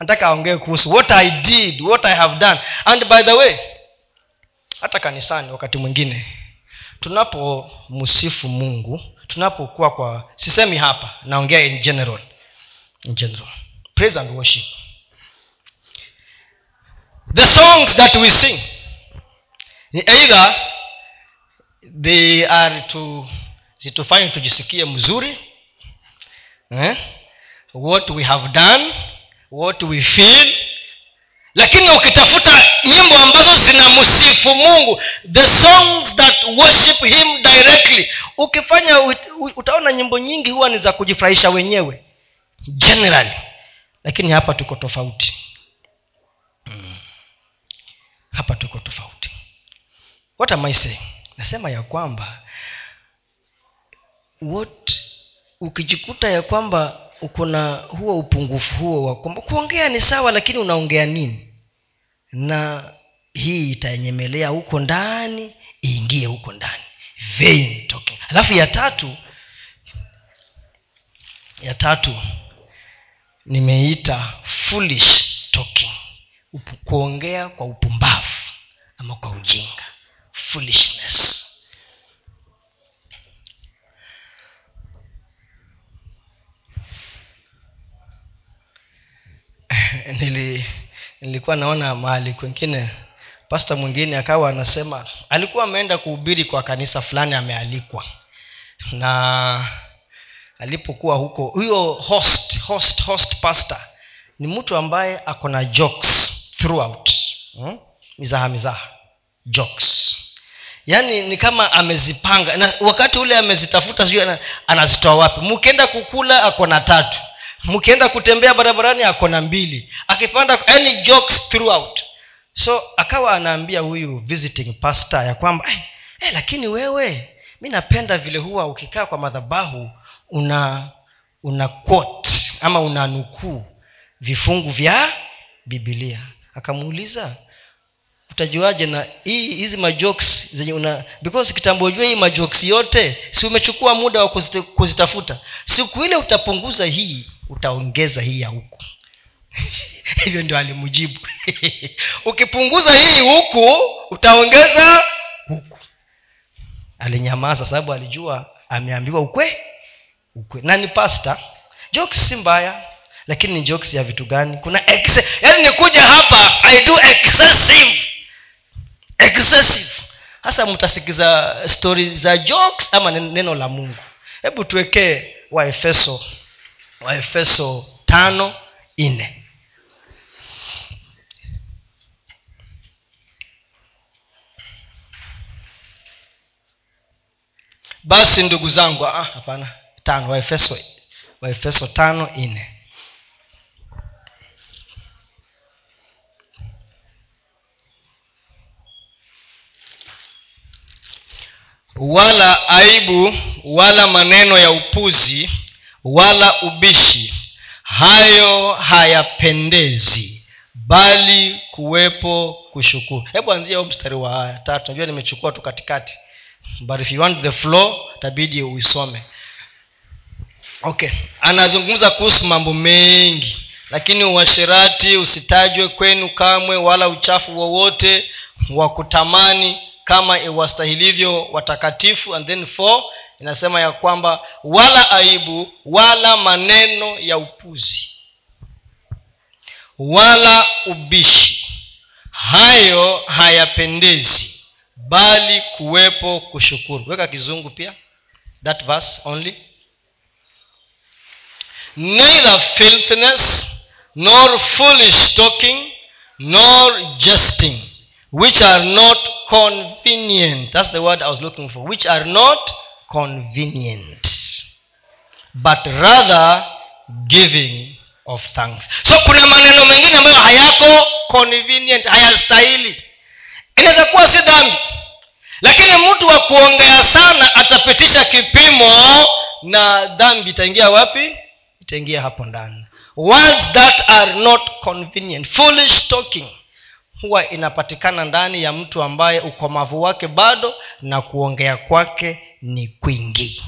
Nataka aongee kuhusu what i did what i have done. And by the way hata kanisani wakati mwingine tunapomsifu mungu tunapokuwa kwa sisemi hapa naongea in general. In general. Praise and worship. The songs that we sing either they are to zitufanye tujisikie mzuri eh? what we have done what we feel. Lakini ukitafuta nyimbo ambazo zinamsifu mungu the songs that worship him directly ukifanya utaona nyimbo nyingi huwa ni za kujifurahisha wenyewe generally. Lakini hapa tuko tofauti. Hmm. hapa tuko tofauti. What am I saying nasema ya kwamba what ukijikuta ya kwamba uko na huo upungufu huo wa kwamba kuongea ni sawa lakini unaongea nini? Na hii itanyemelea huko ndani iingie huko ndani. Alafu ya tatu ya tatu nimeita foolish talking. Kuongea kwa upumbavu ama kwa ujinga foolishness. Nili nilikuwa naona mahali kwengine pasta mwingine akawa anasema alikuwa ameenda kuhubiri kwa kanisa fulani amealikwa. Na alipokuwa huko huyo host host host pastor ni mtu ambaye ako na jokes throughout. Hmm? mizaha mizaha. Jokes yaani ni kama amezipanga. Na wakati ule amezitafuta sijui anazitoa wapi? Mkienda kukula ako na tatu. Mkienda kutembea barabarani ako na mbili. Akipanda any jokes throughout. So akawa anaambia huyu visiting pastor ya kwamba eh, eh, lakini wewe mi napenda vile huwa ukikaa kwa madhabahu una una quote ama una nukuu vifungu vya bibilia akamuuliza utajuaje na hii hizi majokes zenye una because kitambo hii majokes yote si umechukua muda wa kuzitafuta. Siku ile utapunguza hii utaongeza hii ya huku. Hivyo ndio alimjibu ukipunguza hii huku utaongeza huku. Alinyamaza sababu alijua ameambiwa ukwe ukwe. Na ni pasta jokes si mbaya lakini ni jokes ya vitu gani? Kuna yaani nikuja hapa i do excessive excessive. Hasa mtasikiza stori za jokes ama neno la mungu. Hebu tuwekee waefeso waefeso tano nne. Basi ndugu zangu ah, hapana. Ah, tano waefeso waefeso tano nne. Wala aibu wala maneno ya upuzi wala ubishi. Hayo hayapendezi bali kuwepo kushukuru. Hebu anzia mstari wa tatu najua nimechukua tu katikati. But if you want the flow tabidi uisome. Okay. Anazungumza kuhusu mambo mengi lakini uashirati usitajwe kwenu kamwe wala uchafu wowote wa kutamani kama iwastahilivyo watakatifu. And then four inasema ya kwamba wala aibu wala maneno ya upuzi wala ubishi hayo hayapendezi bali kuwepo kushukuru. Weka kizungu pia that verse only. Neither filthiness nor foolish talking nor jesting which are not convenient. That's the word i was looking for. Which are not convenient but rather giving of thanks. So kuna maneno mengine ambayo hayako convenient hayastahili. Inaweza kuwa si dhambi lakini mtu wa kuongea sana atapitisha kipimo na dhambi itaingia wapi? Itaingia hapo ndani. Words that are not convenient. Foolish talking huwa inapatikana ndani ya mtu ambaye ukomavu wake bado na kuongea kwake ni kwingi.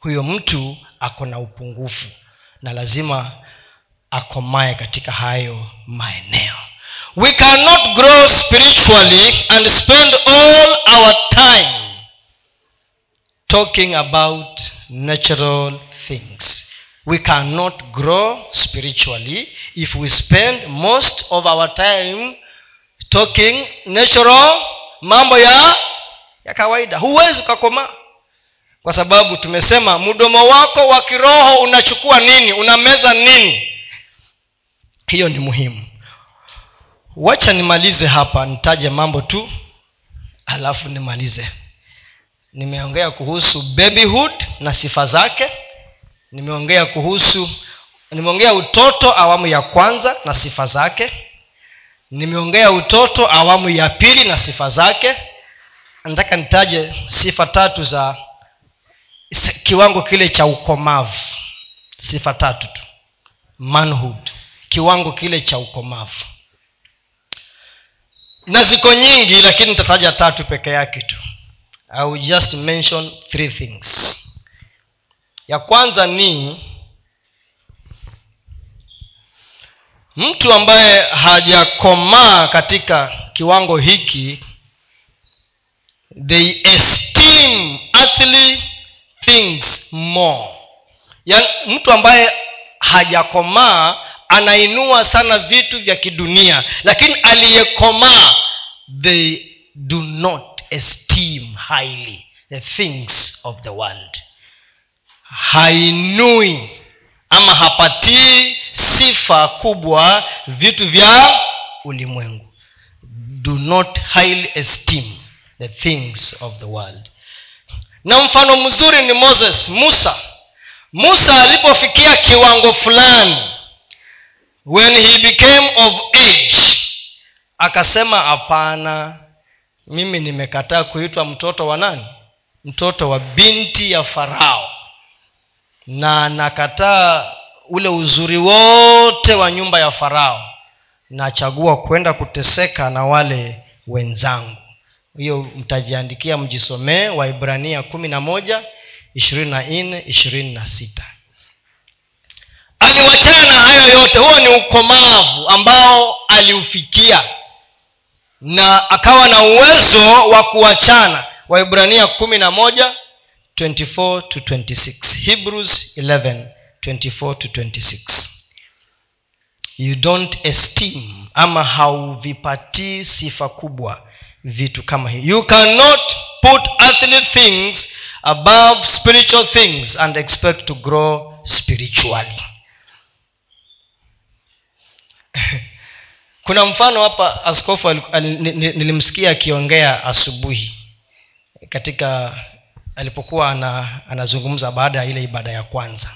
Huyo mtu ako na upungufu na lazima akomae katika hayo maeneo. We cannot grow spiritually and spend all our time talking about natural things. We cannot grow spiritually if we spend most of our time talking natural mambo ya ya kawaida. Huwezi ukakomaa kwa sababu tumesema mdomo wako wa kiroho unachukua nini? Unameza nini? Hiyo ni muhimu. Wacha nimalize hapa nitaje mambo tu alafu nimalize. Nimeongea kuhusu babyhood na sifa zake. Nimeongea kuhusu nimeongea utoto awamu ya kwanza na sifa zake nimeongea utoto awamu ya pili na sifa zake. Nataka nitaje sifa tatu za kiwango kile cha ukomavu. Sifa tatu tu. Manhood. Kiwango kile cha ukomavu. Na ziko nyingi lakini nitataja tatu peke yake tu. I will just mention three things. Ya kwanza ni mtu ambaye hajakomaa katika kiwango hiki they esteem earthly things more. Yani mtu ambaye hajakomaa anainua sana vitu vya kidunia lakini aliyekomaa they do not esteem highly the things of the world. Hainui ama hapatii sifa kubwa vitu vya ulimwengu. Do not highly esteem the things of the world. Na mfano mzuri ni moses musa. Musa alipofikia kiwango fulani when he became of age akasema hapana mimi nimekataa kuitwa mtoto wa nani? Mtoto wa binti ya farao na nakataa ule uzuri wote wa nyumba ya farao. Nachagua kwenda kuteseka na wale wenzangu. Hiyo mtajiandikia mjisomee waibrania kumi na moja ishirini na nne ishirini na sita. Aliwachana na hayo yote. Huo ni ukomavu ambao aliufikia. Na akawa na uwezo wa kuachana. Waibrania kumi na moja 24 to 26 hebrews 11 24 to 26 you don't esteem ama hauvipatii sifa kubwa vitu kama hii you cannot put earthly things above spiritual things and expect to grow spiritually. Kuna mfano hapa askofu nilimsikia akiongea asubuhi katika alipokuwa ana, anazungumza baada ya ile ibada ya kwanza.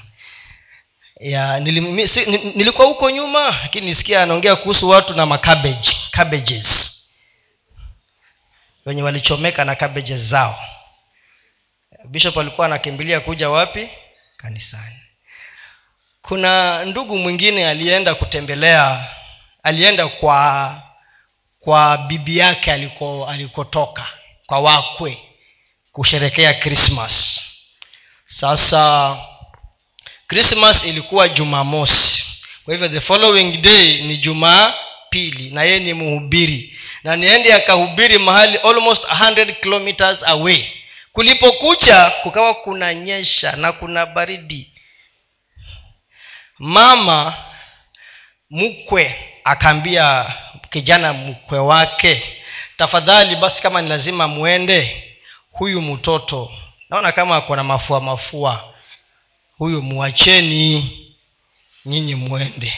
Ya nilikuwa huko nyuma lakini nisikia anaongea kuhusu watu na macabbage cabbages. Wenye walichomeka na cabbages zao. Bishop alikuwa anakimbilia kuja wapi? Kanisani. Kuna ndugu mwingine alienda kutembelea alienda kwa kwa bibi yake aliko alikotoka kwa wakwe kusherekea krismas sasa krismas ilikuwa jumamosi. Kwa hivyo the following day ni jumaa pili na yeye ni mhubiri. Na niende akahubiri mahali almost 100 kilometers away. Kulipokucha kukawa kuna nyesha na kuna baridi. Mama mkwe akaambia kijana mkwe wake tafadhali basi kama ni lazima mwende huyu mtoto. Naona kama ako na mafua mafua. Huyu mwacheni nyinyi mwende.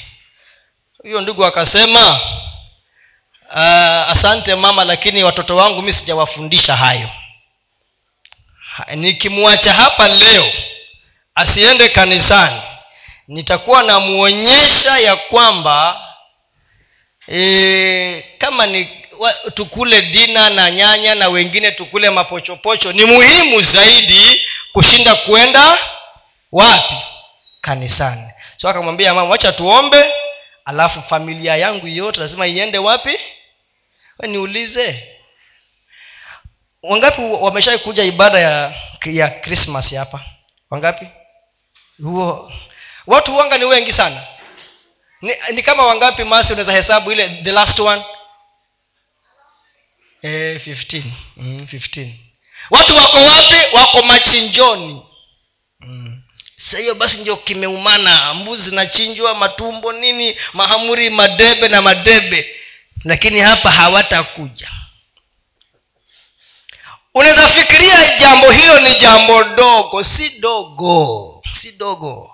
Huyo ndugu akasema uh, asante mama lakini watoto wangu mi sijawafundisha hayo. Nikimwacha hapa leo asiende kanisani nitakuwa namwonyesha ya kwamba e, kama ni tukule dina na nyanya na wengine tukule mapochopocho. Ni muhimu zaidi kushinda kwenda wapi? Kanisani. So akamwambia mama wacha tuombe alafu familia yangu yote lazima iende wapi? Niulize. Wangapi wameshai kuja ibada ya ya krismas hapa? Wangapi? Huo watu wanga ni wengi sana. Ni, ni kama wangapi masi unaweza hesabu ile the last one e, 15. Mm, 15 watu wako wapi? Wako machinjoni. Mm. sa hiyo basi ndio kimeumana. Mbuzi zinachinjwa matumbo nini mahamuri madebe na madebe. Lakini hapa hawatakuja. Unaweza fikiria jambo hiyo ni jambo dogo si dogo si dogo.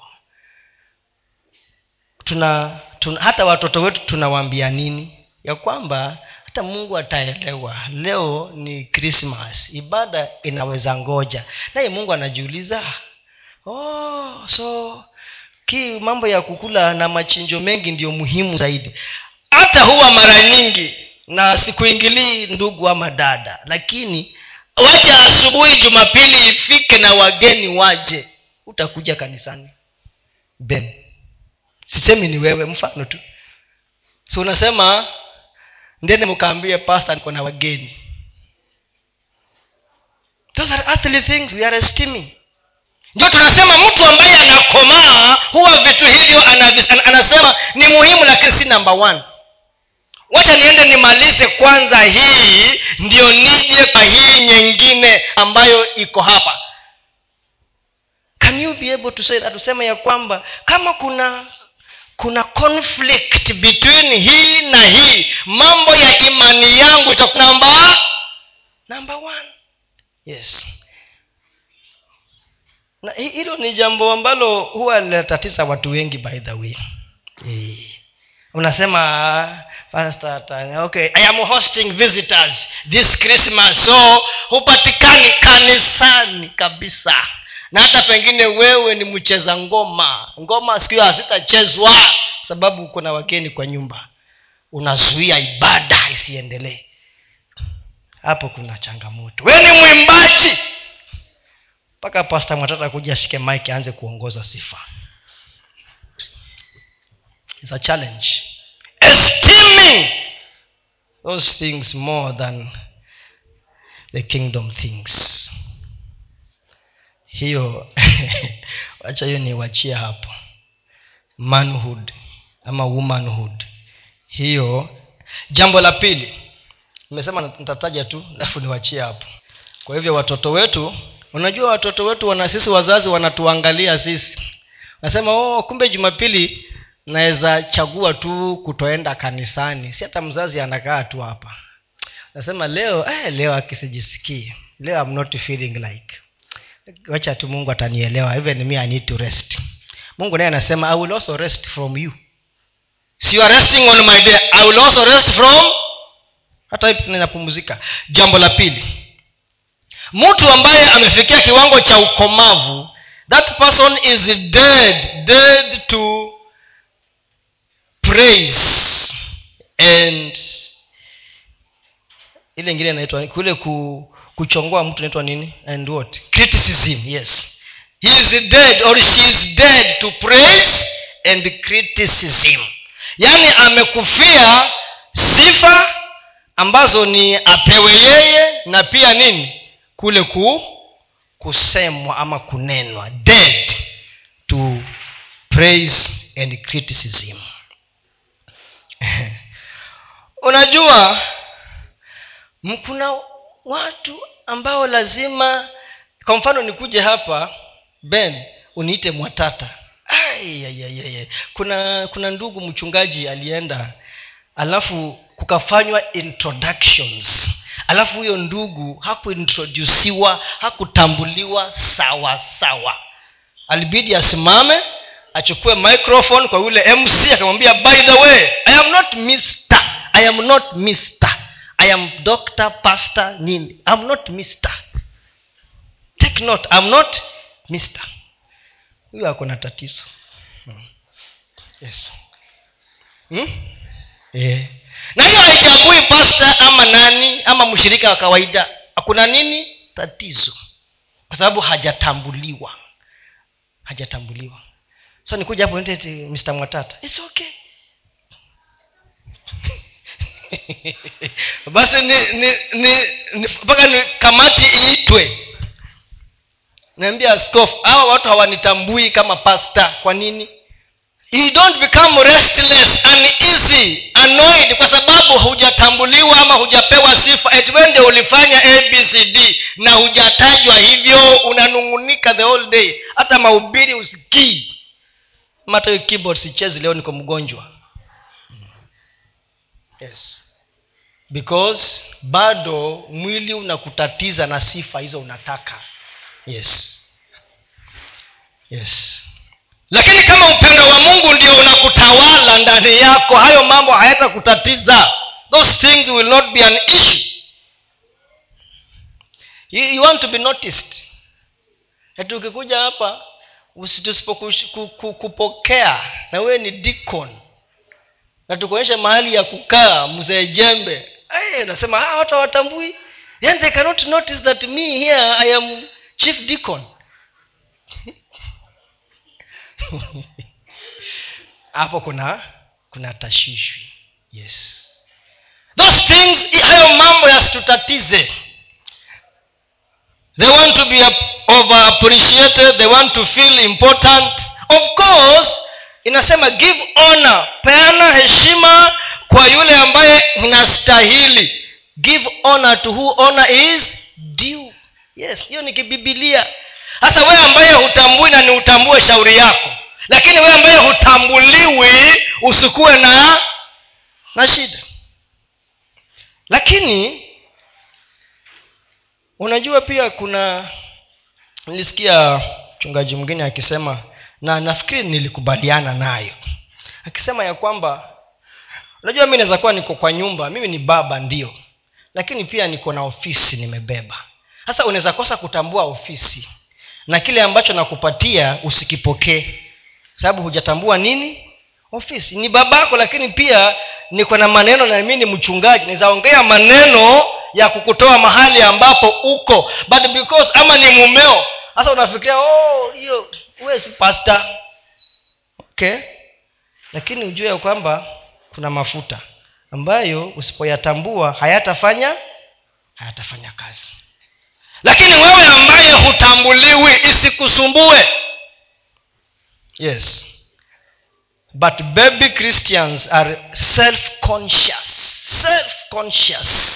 Tuna, tuna hata watoto wetu tunawaambia nini? Ya kwamba hata mungu ataelewa. Leo ni krismas ibada inaweza ngoja. Naye mungu anajiuliza oh, so ki mambo ya kukula na machinjo mengi ndio muhimu zaidi. Hata huwa mara nyingi na sikuingilii ndugu ama dada lakini wacha asubuhi jumapili ifike na wageni waje utakuja kanisani. Ben sisemi ni wewe mfano tu. Si unasema ndene mkaambie pasta niko na wageni those are earthly things we are esteeming. Ndio tunasema mtu ambaye anakomaa huwa vitu hivyo anasema ni muhimu lakini si namba one. Wacha niende nimalize kwanza hii ndio nije kwa hii nyingine ambayo iko hapa. Can you be able to say that tuseme ya kwamba kama kuna kuna conflict between hii na hii. Mambo ya imani yangu itakuwa namba namba one. Yes. Na hilo ni jambo ambalo huwa linatatiza watu wengi by the way. E. unasema okay i am hosting visitors this christmas so hupatikani kanisani kabisa na hata pengine wewe ni mcheza ngoma. Ngoma sikio hazitachezwa sababu kuna wageni kwa nyumba. Unazuia ibada isiendelee. Hapo kuna changamoto. We ni mwimbaji. Mpaka pasta mwatata kuja ashike mike aanze kuongoza sifa. It's a challenge. Esteeming those things more than the kingdom things hiyo wacha hiyo niwachie hapo. Manhood ama womanhood. Hiyo jambo la pili. Nimesema nitataja tu alafu niwachie hapo. Kwa hivyo watoto wetu unajua watoto wetu wana sisi wazazi wanatuangalia sisi. Nasema oh, kumbe jumapili naweza chagua tu kutoenda kanisani. Si hata mzazi anakaa tu hapa. Nasema leo eh, leo akisijisikii. Leo I'm not feeling like wacha tu mungu atanielewa even me i need to rest. Mungu naye anasema i will also rest from you. So you are resting on my day i will also rest from hata ninapumzika. Jambo la pili mtu ambaye amefikia kiwango cha ukomavu that person is dead dead to praise. And ile ingine inaitwa kule ku, kuchongoa mtu inaitwa nini? And what? Criticism yes. He is dead or she is dead to praise and criticism. Yaani amekufia sifa ambazo ni apewe yeye na pia nini? Kule ku kusemwa ama kunenwa. Dead to praise and criticism. Unajua kuna watu ambao lazima kwa mfano nikuje hapa ben uniite mwatata. Ay, kuna kuna ndugu mchungaji alienda alafu kukafanywa introductions. Alafu huyo ndugu hakuintrodusiwa hakutambuliwa sawa sawa. Alibidi asimame achukue microphone kwa yule mc akamwambia by the way i am not mister. I am not mister i am doctor pastor nini. Am not mister. Take note am not mister. Huyo ako na tatizo. Yes. Hmm? yeah. na hiyo haichagui pasta ama nani ama mshirika wa kawaida. Hakuna nini? Tatizo. Kwa sababu hajatambuliwa. Hajatambuliwa. So nikuja hapo mr mwatata. Its okay basi ni ni mpaka ni kamati iitwe. Naambia askofu hawa watu hawanitambui kama pasta kwa nini? You don't become restless uneasy annoyed kwa sababu hujatambuliwa ama hujapewa sifa. Etwende ulifanya abcd na hujatajwa hivyo unanung'unika the whole day. Hata maubiri usikii. Mata keyboard sichezi leo niko mgonjwa. Yes because bado mwili unakutatiza na sifa hizo unataka. Yes. Yes. Lakini kama upendo wa mungu ndio unakutawala ndani yako hayo mambo hayatakutatiza those things will not be an issue. You, want to be noticed. Ati ukikuja hapa tusipokupokea na wewe ni deacon. Na tukuonyesha mahali ya kukaa mzee jembe nasema ah, watu hawatambui. Yani they cannot notice that me here i am chief deacon. Hapo kuna kuna tashishwi yes. Those things hayo mambo yasitutatize. They want to be over appreciated they want to feel important. Of course inasema give honor peana heshima kwa yule ambaye inastahili give honor to who honor is due. Yes hiyo ni kibibilia hasa wewe ambaye hutambui na ni utambue shauri yako. Lakini wewe ambaye hutambuliwi usikuwe na na shida. Lakini unajua pia kuna nilisikia mchungaji mwingine akisema na nafikiri nilikubaliana nayo. Akisema ya kwamba unajua mi naweza kuwa niko kwa nyumba mimi ni baba ndio lakini pia niko na ofisi nimebeba. Sasa unaweza kosa kutambua ofisi na kile ambacho nakupatia usikipokee. Sababu hujatambua nini? Ofisi. Ni babako lakini pia niko na maneno na mi ni mchungaji. Nizaongea maneno ya kukutoa mahali ambapo uko. But because ama ni mumeo sasa unafikiria oh hiyo uwe si pasta okay. Lakini ujue kwamba kuna mafuta ambayo usipoyatambua hayatafanya hayatafanya kazi. Lakini wewe ambaye hutambuliwi isikusumbue. Yes. But baby christians are self self conscious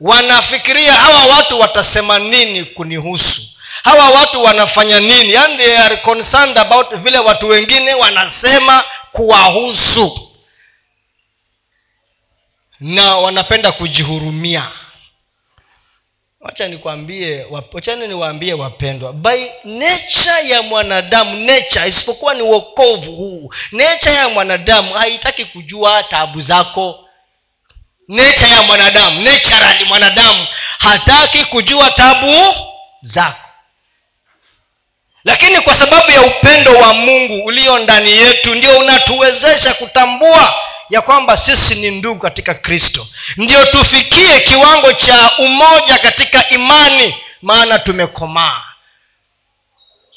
wanafikiria hawa watu watasema nini kunihusu? Hawa watu wanafanya nini? Yani they are concerned about vile watu wengine wanasema kuwahusu na wanapenda kujihurumia. Wacha nikwambie wachane niwaambie wapendwa by nature ya mwanadamu nature isipokuwa ni wokovu huu nature ya mwanadamu haitaki kujua tabu zako. Nature ya mwanadamu naturally mwanadamu hataki kujua tabu zako. Lakini kwa sababu ya upendo wa mungu ulio ndani yetu ndio unatuwezesha kutambua ya kwamba sisi ni ndugu katika kristo. Ndio tufikie kiwango cha umoja katika imani maana tumekomaa.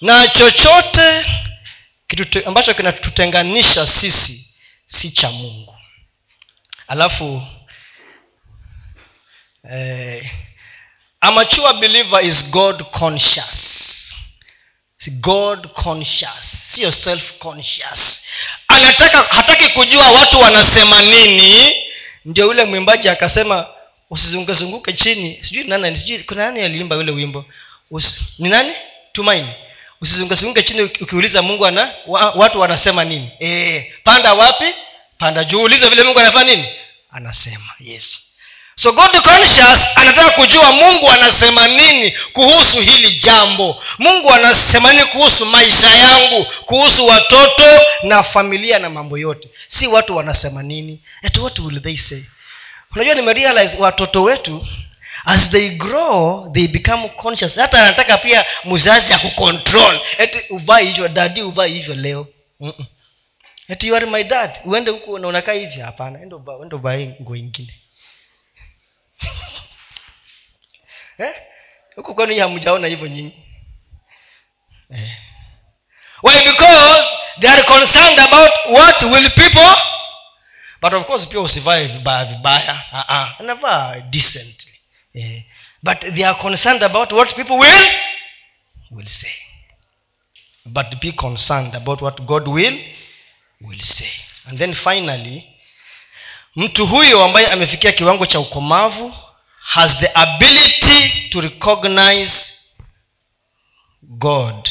Na chochote kitu ambacho kinatutenganisha sisi si cha mungu. Alafu eh, a believer is god conscious. God conscious. Sio self conscious anataka hataki kujua watu wanasema nini. Ndio yule mwimbaji akasema usizungezunguke chini. Sijui nani sijui kuna nani aliimba yule wimbo? Usi, ni nani? Tumaini. Usizungezunguke chini ukiuliza mungu ana wa, watu wanasema nini. E, panda wapi? Panda juu ulize vile mungu anafanya nini. Anasema yes so god conscious anataka kujua mungu anasema nini kuhusu hili jambo. Mungu anasema nini kuhusu maisha yangu kuhusu watoto na familia na mambo yote. Si watu wanasema nini? At what will they say? Unajua nimerealize watoto wetu as they grow they become conscious. Hata anataka pia mzazi akucontrol eti uvae hivyo dadi uvae hivyo leo. Eti you are my dad. Uende huku unakaa hivyo hapana ende uvae nguo ingine eh? huku kwani hamjaona hivyo nyinyi eh. why because they are concerned about what will people but of course pia usivae vibaya vibaya uh-uh. anavaa decently eh. but they are concerned about what people will will say but be concerned about what god will will say and then finally mtu huyo ambaye amefikia kiwango cha ukomavu has the ability to recognize god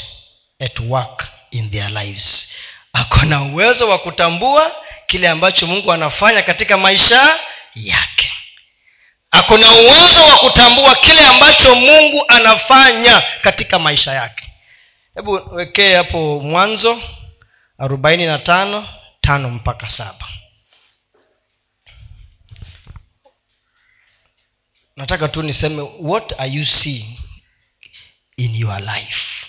at work in their lives. Ako na uwezo wa kutambua kile ambacho mungu anafanya katika maisha yake. Ako na uwezo wa kutambua kile ambacho mungu anafanya katika maisha yake. Hebu wekee hapo mwanzo arobaini na tano tano mpaka saba nataka tu niseme what are you seeing in your life?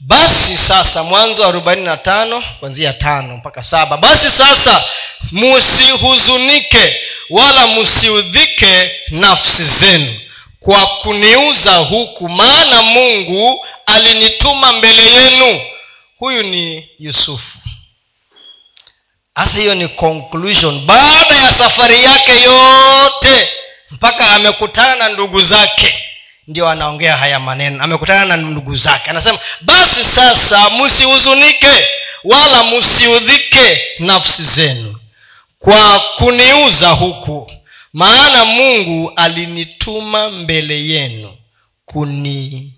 Basi sasa mwanzo arobaini na tano kwanzia tano mpaka saba. Basi sasa musihuzunike wala musiudhike nafsi zenu kwa kuniuza huku maana mungu alinituma mbele yenu. Huyu ni yusufu. Hasa hiyo ni conclusion. Baada ya safari yake yote mpaka amekutana na ndugu zake. Ndio anaongea haya maneno. Amekutana na ndugu zake. Anasema basi sasa msihuzunike wala msiudhike nafsi zenu kwa kuniuza huku. Maana mungu alinituma mbele yenu kuni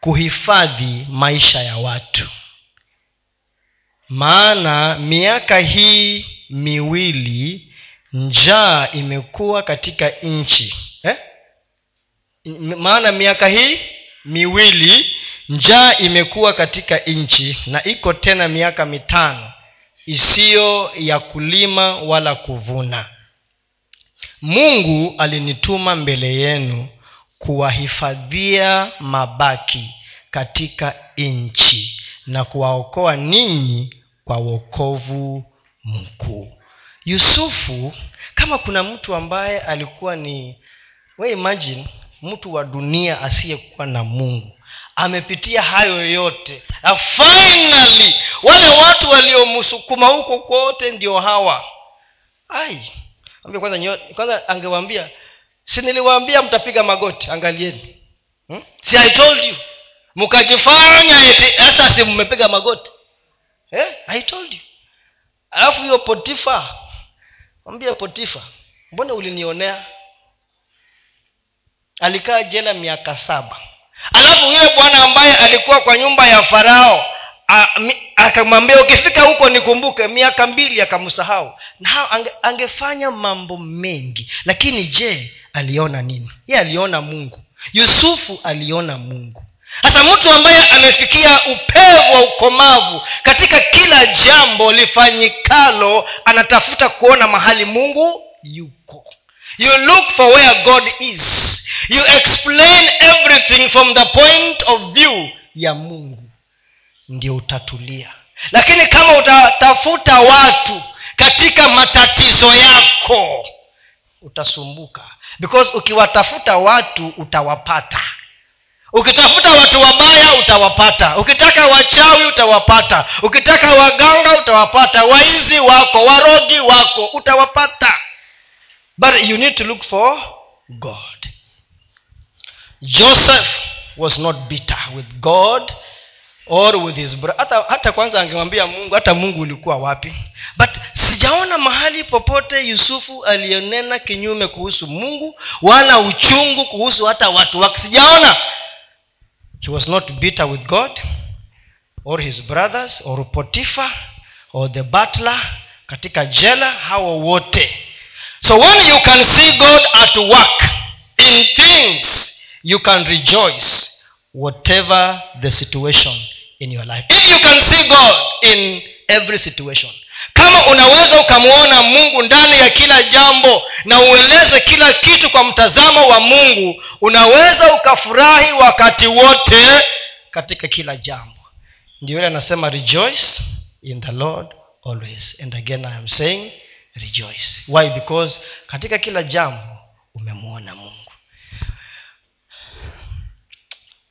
kuhifadhi maisha ya watu. Maana miaka hii miwili njaa imekuwa katika nchi. Eh? maana miaka hii miwili njaa imekuwa katika nchi na iko tena miaka mitano isiyo ya kulima wala kuvuna. Mungu alinituma mbele yenu kuwahifadhia mabaki katika nchi na kuwaokoa ninyi kwa wokovu mkuu yusufu kama kuna mtu ambaye alikuwa ni we imagine mtu wa dunia asiyekuwa na mungu. Amepitia hayo yote. Na finally wale watu waliomsukuma huko kwote ndio hawa. Ai kwanza kwanza angewambia si niliwaambia mtapiga magoti angalieni. Hmm? si i told you. Mkajifanya sasa si mmepiga magoti. Eh? i told you. Alafu hiyo potifa mwambie potifa mbona ulinionea? Alikaa jela miaka saba. Alafu yule bwana ambaye alikuwa kwa nyumba ya farao akamwambia ukifika huko nikumbuke miaka mbili akamsahau. Na ange, angefanya mambo mengi. Lakini je aliona nini? Ye aliona mungu. Yusufu aliona mungu hasa mtu ambaye amefikia upevu wa ukomavu katika kila jambo lifanyikalo anatafuta kuona mahali mungu yuko. You look for where god is. You explain everything from the point of view ya mungu. Ndio utatulia. Lakini kama utatafuta watu katika matatizo yako utasumbuka. Because ukiwatafuta watu utawapata ukitafuta watu wabaya utawapata. Ukitaka wachawi utawapata. Ukitaka waganga utawapata. Waizi wako warogi wako utawapata. But you need to look for god. Joseph was not bitter with god or with his brother. hata, hata kwanza angemwambia mungu hata mungu ulikuwa wapi. But sijaona mahali popote yusufu aliyonena kinyume kuhusu mungu wala uchungu kuhusu hata watu wake. Sijaona he was not bitter with god or his brothers or potifa or the butler katika jela hawa wote. So when you can see god at work in things you can rejoice whatever the situation in your life. If you can see god in every situation kama unaweza ukamwona mungu ndani ya kila jambo na ueleze kila kitu kwa mtazamo wa mungu unaweza ukafurahi wakati wote katika kila jambo. Ndio yule anasema rejoice in the lord always. And again i am saying rejoice. Why? Because katika kila jambo umemwona mungu.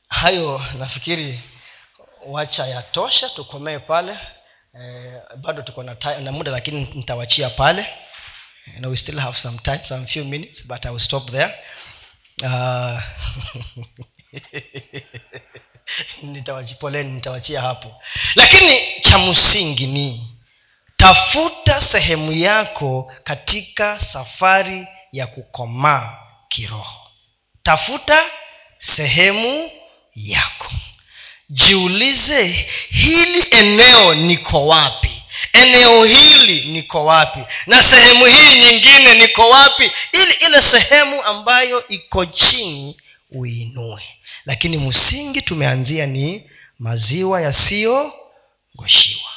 Hayo nafikiri wacha yatosha tukomee pale eh, bado tuko na, na muda lakini nitawachia pale. And we still have some time some few minutes but i will stop there. Uh, nitawachipoleni nitawachia hapo. Lakini cha msingi ni tafuta sehemu yako katika safari ya kukomaa kiroho. Tafuta sehemu yako jiulize hili eneo niko wapi? Eneo hili niko wapi? Na sehemu hii nyingine niko wapi? Ili ile sehemu ambayo iko chini uinue. Lakini msingi tumeanzia ni maziwa yasiyogoshiwa.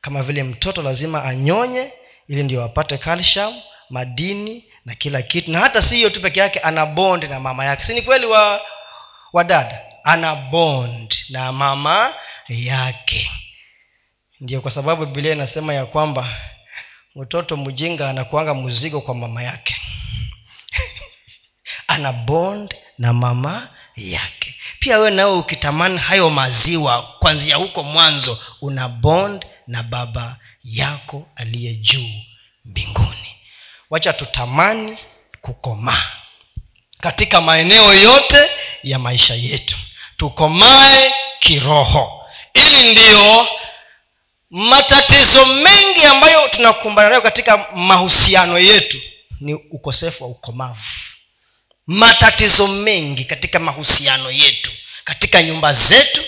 Kama vile mtoto lazima anyonye ili ndio apate calcium madini na kila kitu. Na hata si hiyo tu peke yake ana bonde na mama yake. Si ni kweli wa wa dada ana bond na mama yake. Ndio kwa sababu bibilia inasema ya kwamba mtoto mjinga anakuanga mzigo kwa mama yake. Ana bond na mama yake. Pia wewe nawe ukitamani hayo maziwa kwanzia huko mwanzo una bond na baba yako aliye juu mbinguni. Wacha tutamani kukomaa katika maeneo yote ya maisha yetu tukomae kiroho. Ili ndiyo matatizo mengi ambayo tunakumbana nayo katika mahusiano yetu ni ukosefu wa ukomavu. Matatizo mengi katika mahusiano yetu katika nyumba zetu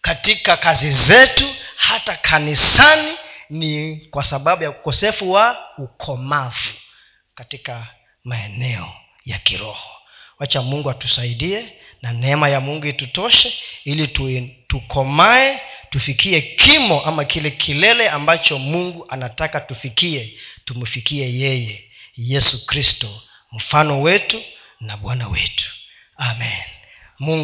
katika kazi zetu hata kanisani ni kwa sababu ya ukosefu wa ukomavu katika maeneo ya kiroho. Wacha mungu atusaidie na neema ya mungu itutoshe ili tu, tukomae tufikie kimo ama kile kilele ambacho mungu anataka tufikie tumfikie yeye yesu kristo mfano wetu na bwana wetu. Amen. Mungu